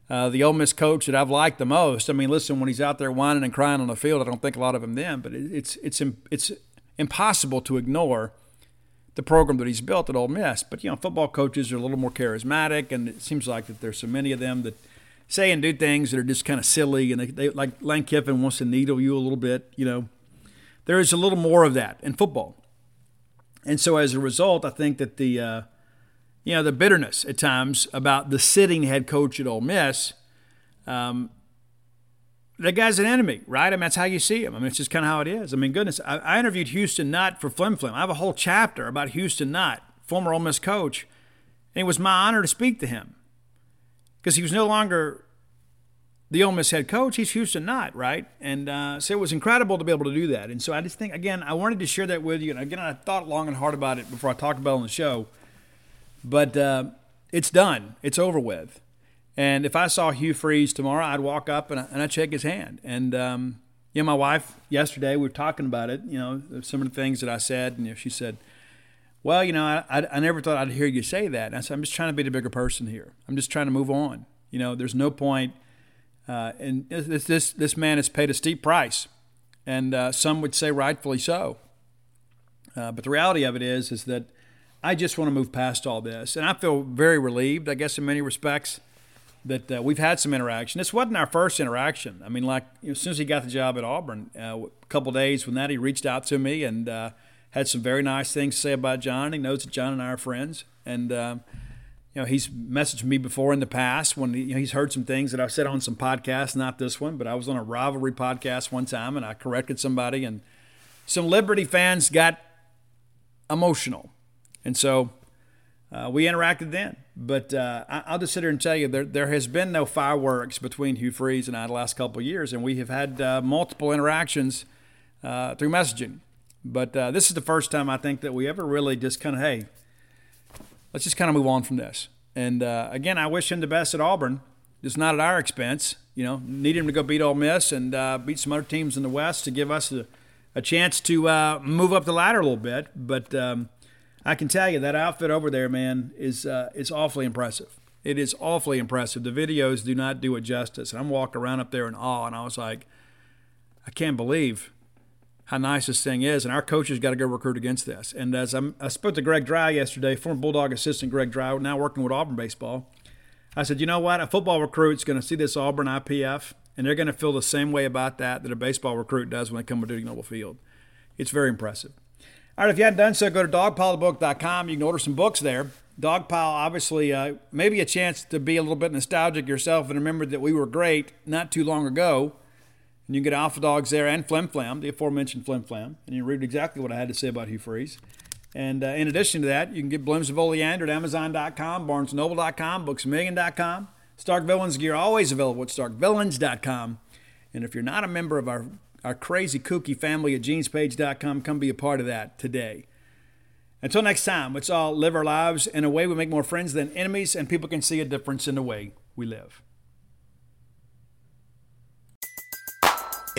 Speaker 1: uh, the Ole Miss coach that I've liked the most. I mean, listen, when he's out there whining and crying on the field, I don't think a lot of him then, but it's it's it's impossible to ignore the program that he's built at Ole Miss. But you know, football coaches are a little more charismatic, and it seems like that there's so many of them that say and do things that are just kind of silly, and they, they like Lane Kiffin wants to needle you a little bit. You know, there is a little more of that in football, and so as a result, I think that the uh, you know, the bitterness at times about the sitting head coach at Ole Miss. Um, that guy's an enemy, right? I mean, that's how you see him. I mean, it's just kind of how it is. I mean, goodness, I, I interviewed Houston Nutt for Flim Flam. I have a whole chapter about Houston Nutt, former Ole Miss coach, and it was my honor to speak to him because he was no longer the Ole Miss head coach. He's Houston Nutt, right? And uh, so it was incredible to be able to do that. And so I just think, again, I wanted to share that with you. And again, I thought long and hard about it before I talked about it on the show. But uh, it's done. It's over with. And if I saw Hugh Freeze tomorrow, I'd walk up and, I, and I'd shake his hand. And um, you know, my wife yesterday we were talking about it. You know, some of the things that I said, and you know, she said, "Well, you know, I, I, I never thought I'd hear you say that." And I said, "I'm just trying to be the bigger person here. I'm just trying to move on. You know, there's no point." Uh, and this, this this man has paid a steep price, and uh, some would say rightfully so. Uh, but the reality of it is, is that I just want to move past all this. And I feel very relieved, I guess, in many respects, that uh, we've had some interaction. This wasn't our first interaction. I mean, like, you know, as soon as he got the job at Auburn, uh, a couple days from that, he reached out to me and uh, had some very nice things to say about John. He knows that John and I are friends. And, um, you know, he's messaged me before in the past when you know, he's heard some things that I've said on some podcasts, not this one, but I was on a rivalry podcast one time and I corrected somebody, and some Liberty fans got emotional and so uh, we interacted then. But uh, I, will just sit here and tell you there, there has been no fireworks between Hugh Freeze and I the last couple of years, and we have had uh, multiple interactions uh, through messaging. But uh, this is the first time I think that we ever really just kind of, hey, let's just kind of move on from this. And uh, again, I wish him the best at Auburn, It's not at our expense. You know, need him to go beat Ole Miss and beat some other teams in the West to give us a, a chance to move up the ladder a little bit. But um, I can tell you that outfit over there, man, is uh, is awfully impressive. It is awfully impressive. The videos do not do it justice. And I'm walking around up there in awe, and I was like, I can't believe how nice this thing is. And our coaches got to go recruit against this. And as I'm, I spoke to Greg Dry yesterday, former Bulldog assistant Greg Dry, now working with Auburn baseball. I said, you know what? A football recruit's going to see this Auburn IPF, and they're going to feel the same way about that that a baseball recruit does when they come to Dudy Noble Field. It's very impressive. All right, if you hadn't done so, go to dogpilebook.com. You can order some books there. Dogpile, obviously, uh, maybe a chance to be a little bit nostalgic yourself and remember that we were great not too long ago. And you can get Alpha Dogs there and Flim Flam, the aforementioned Flim Flam. And you read exactly what I had to say about Hugh Freeze. And uh, in addition to that, you can get Blooms of Oleander at Amazon.com, BarnesNoble.com, BooksMillion.com. Stark Villains gear always available at StarkVillains.com. And if you're not a member of our our crazy kooky family at genespage.com. Come be a part of that today. Until next time, let's all live our lives in a way we make more friends than enemies, and people can see a difference in the way we live.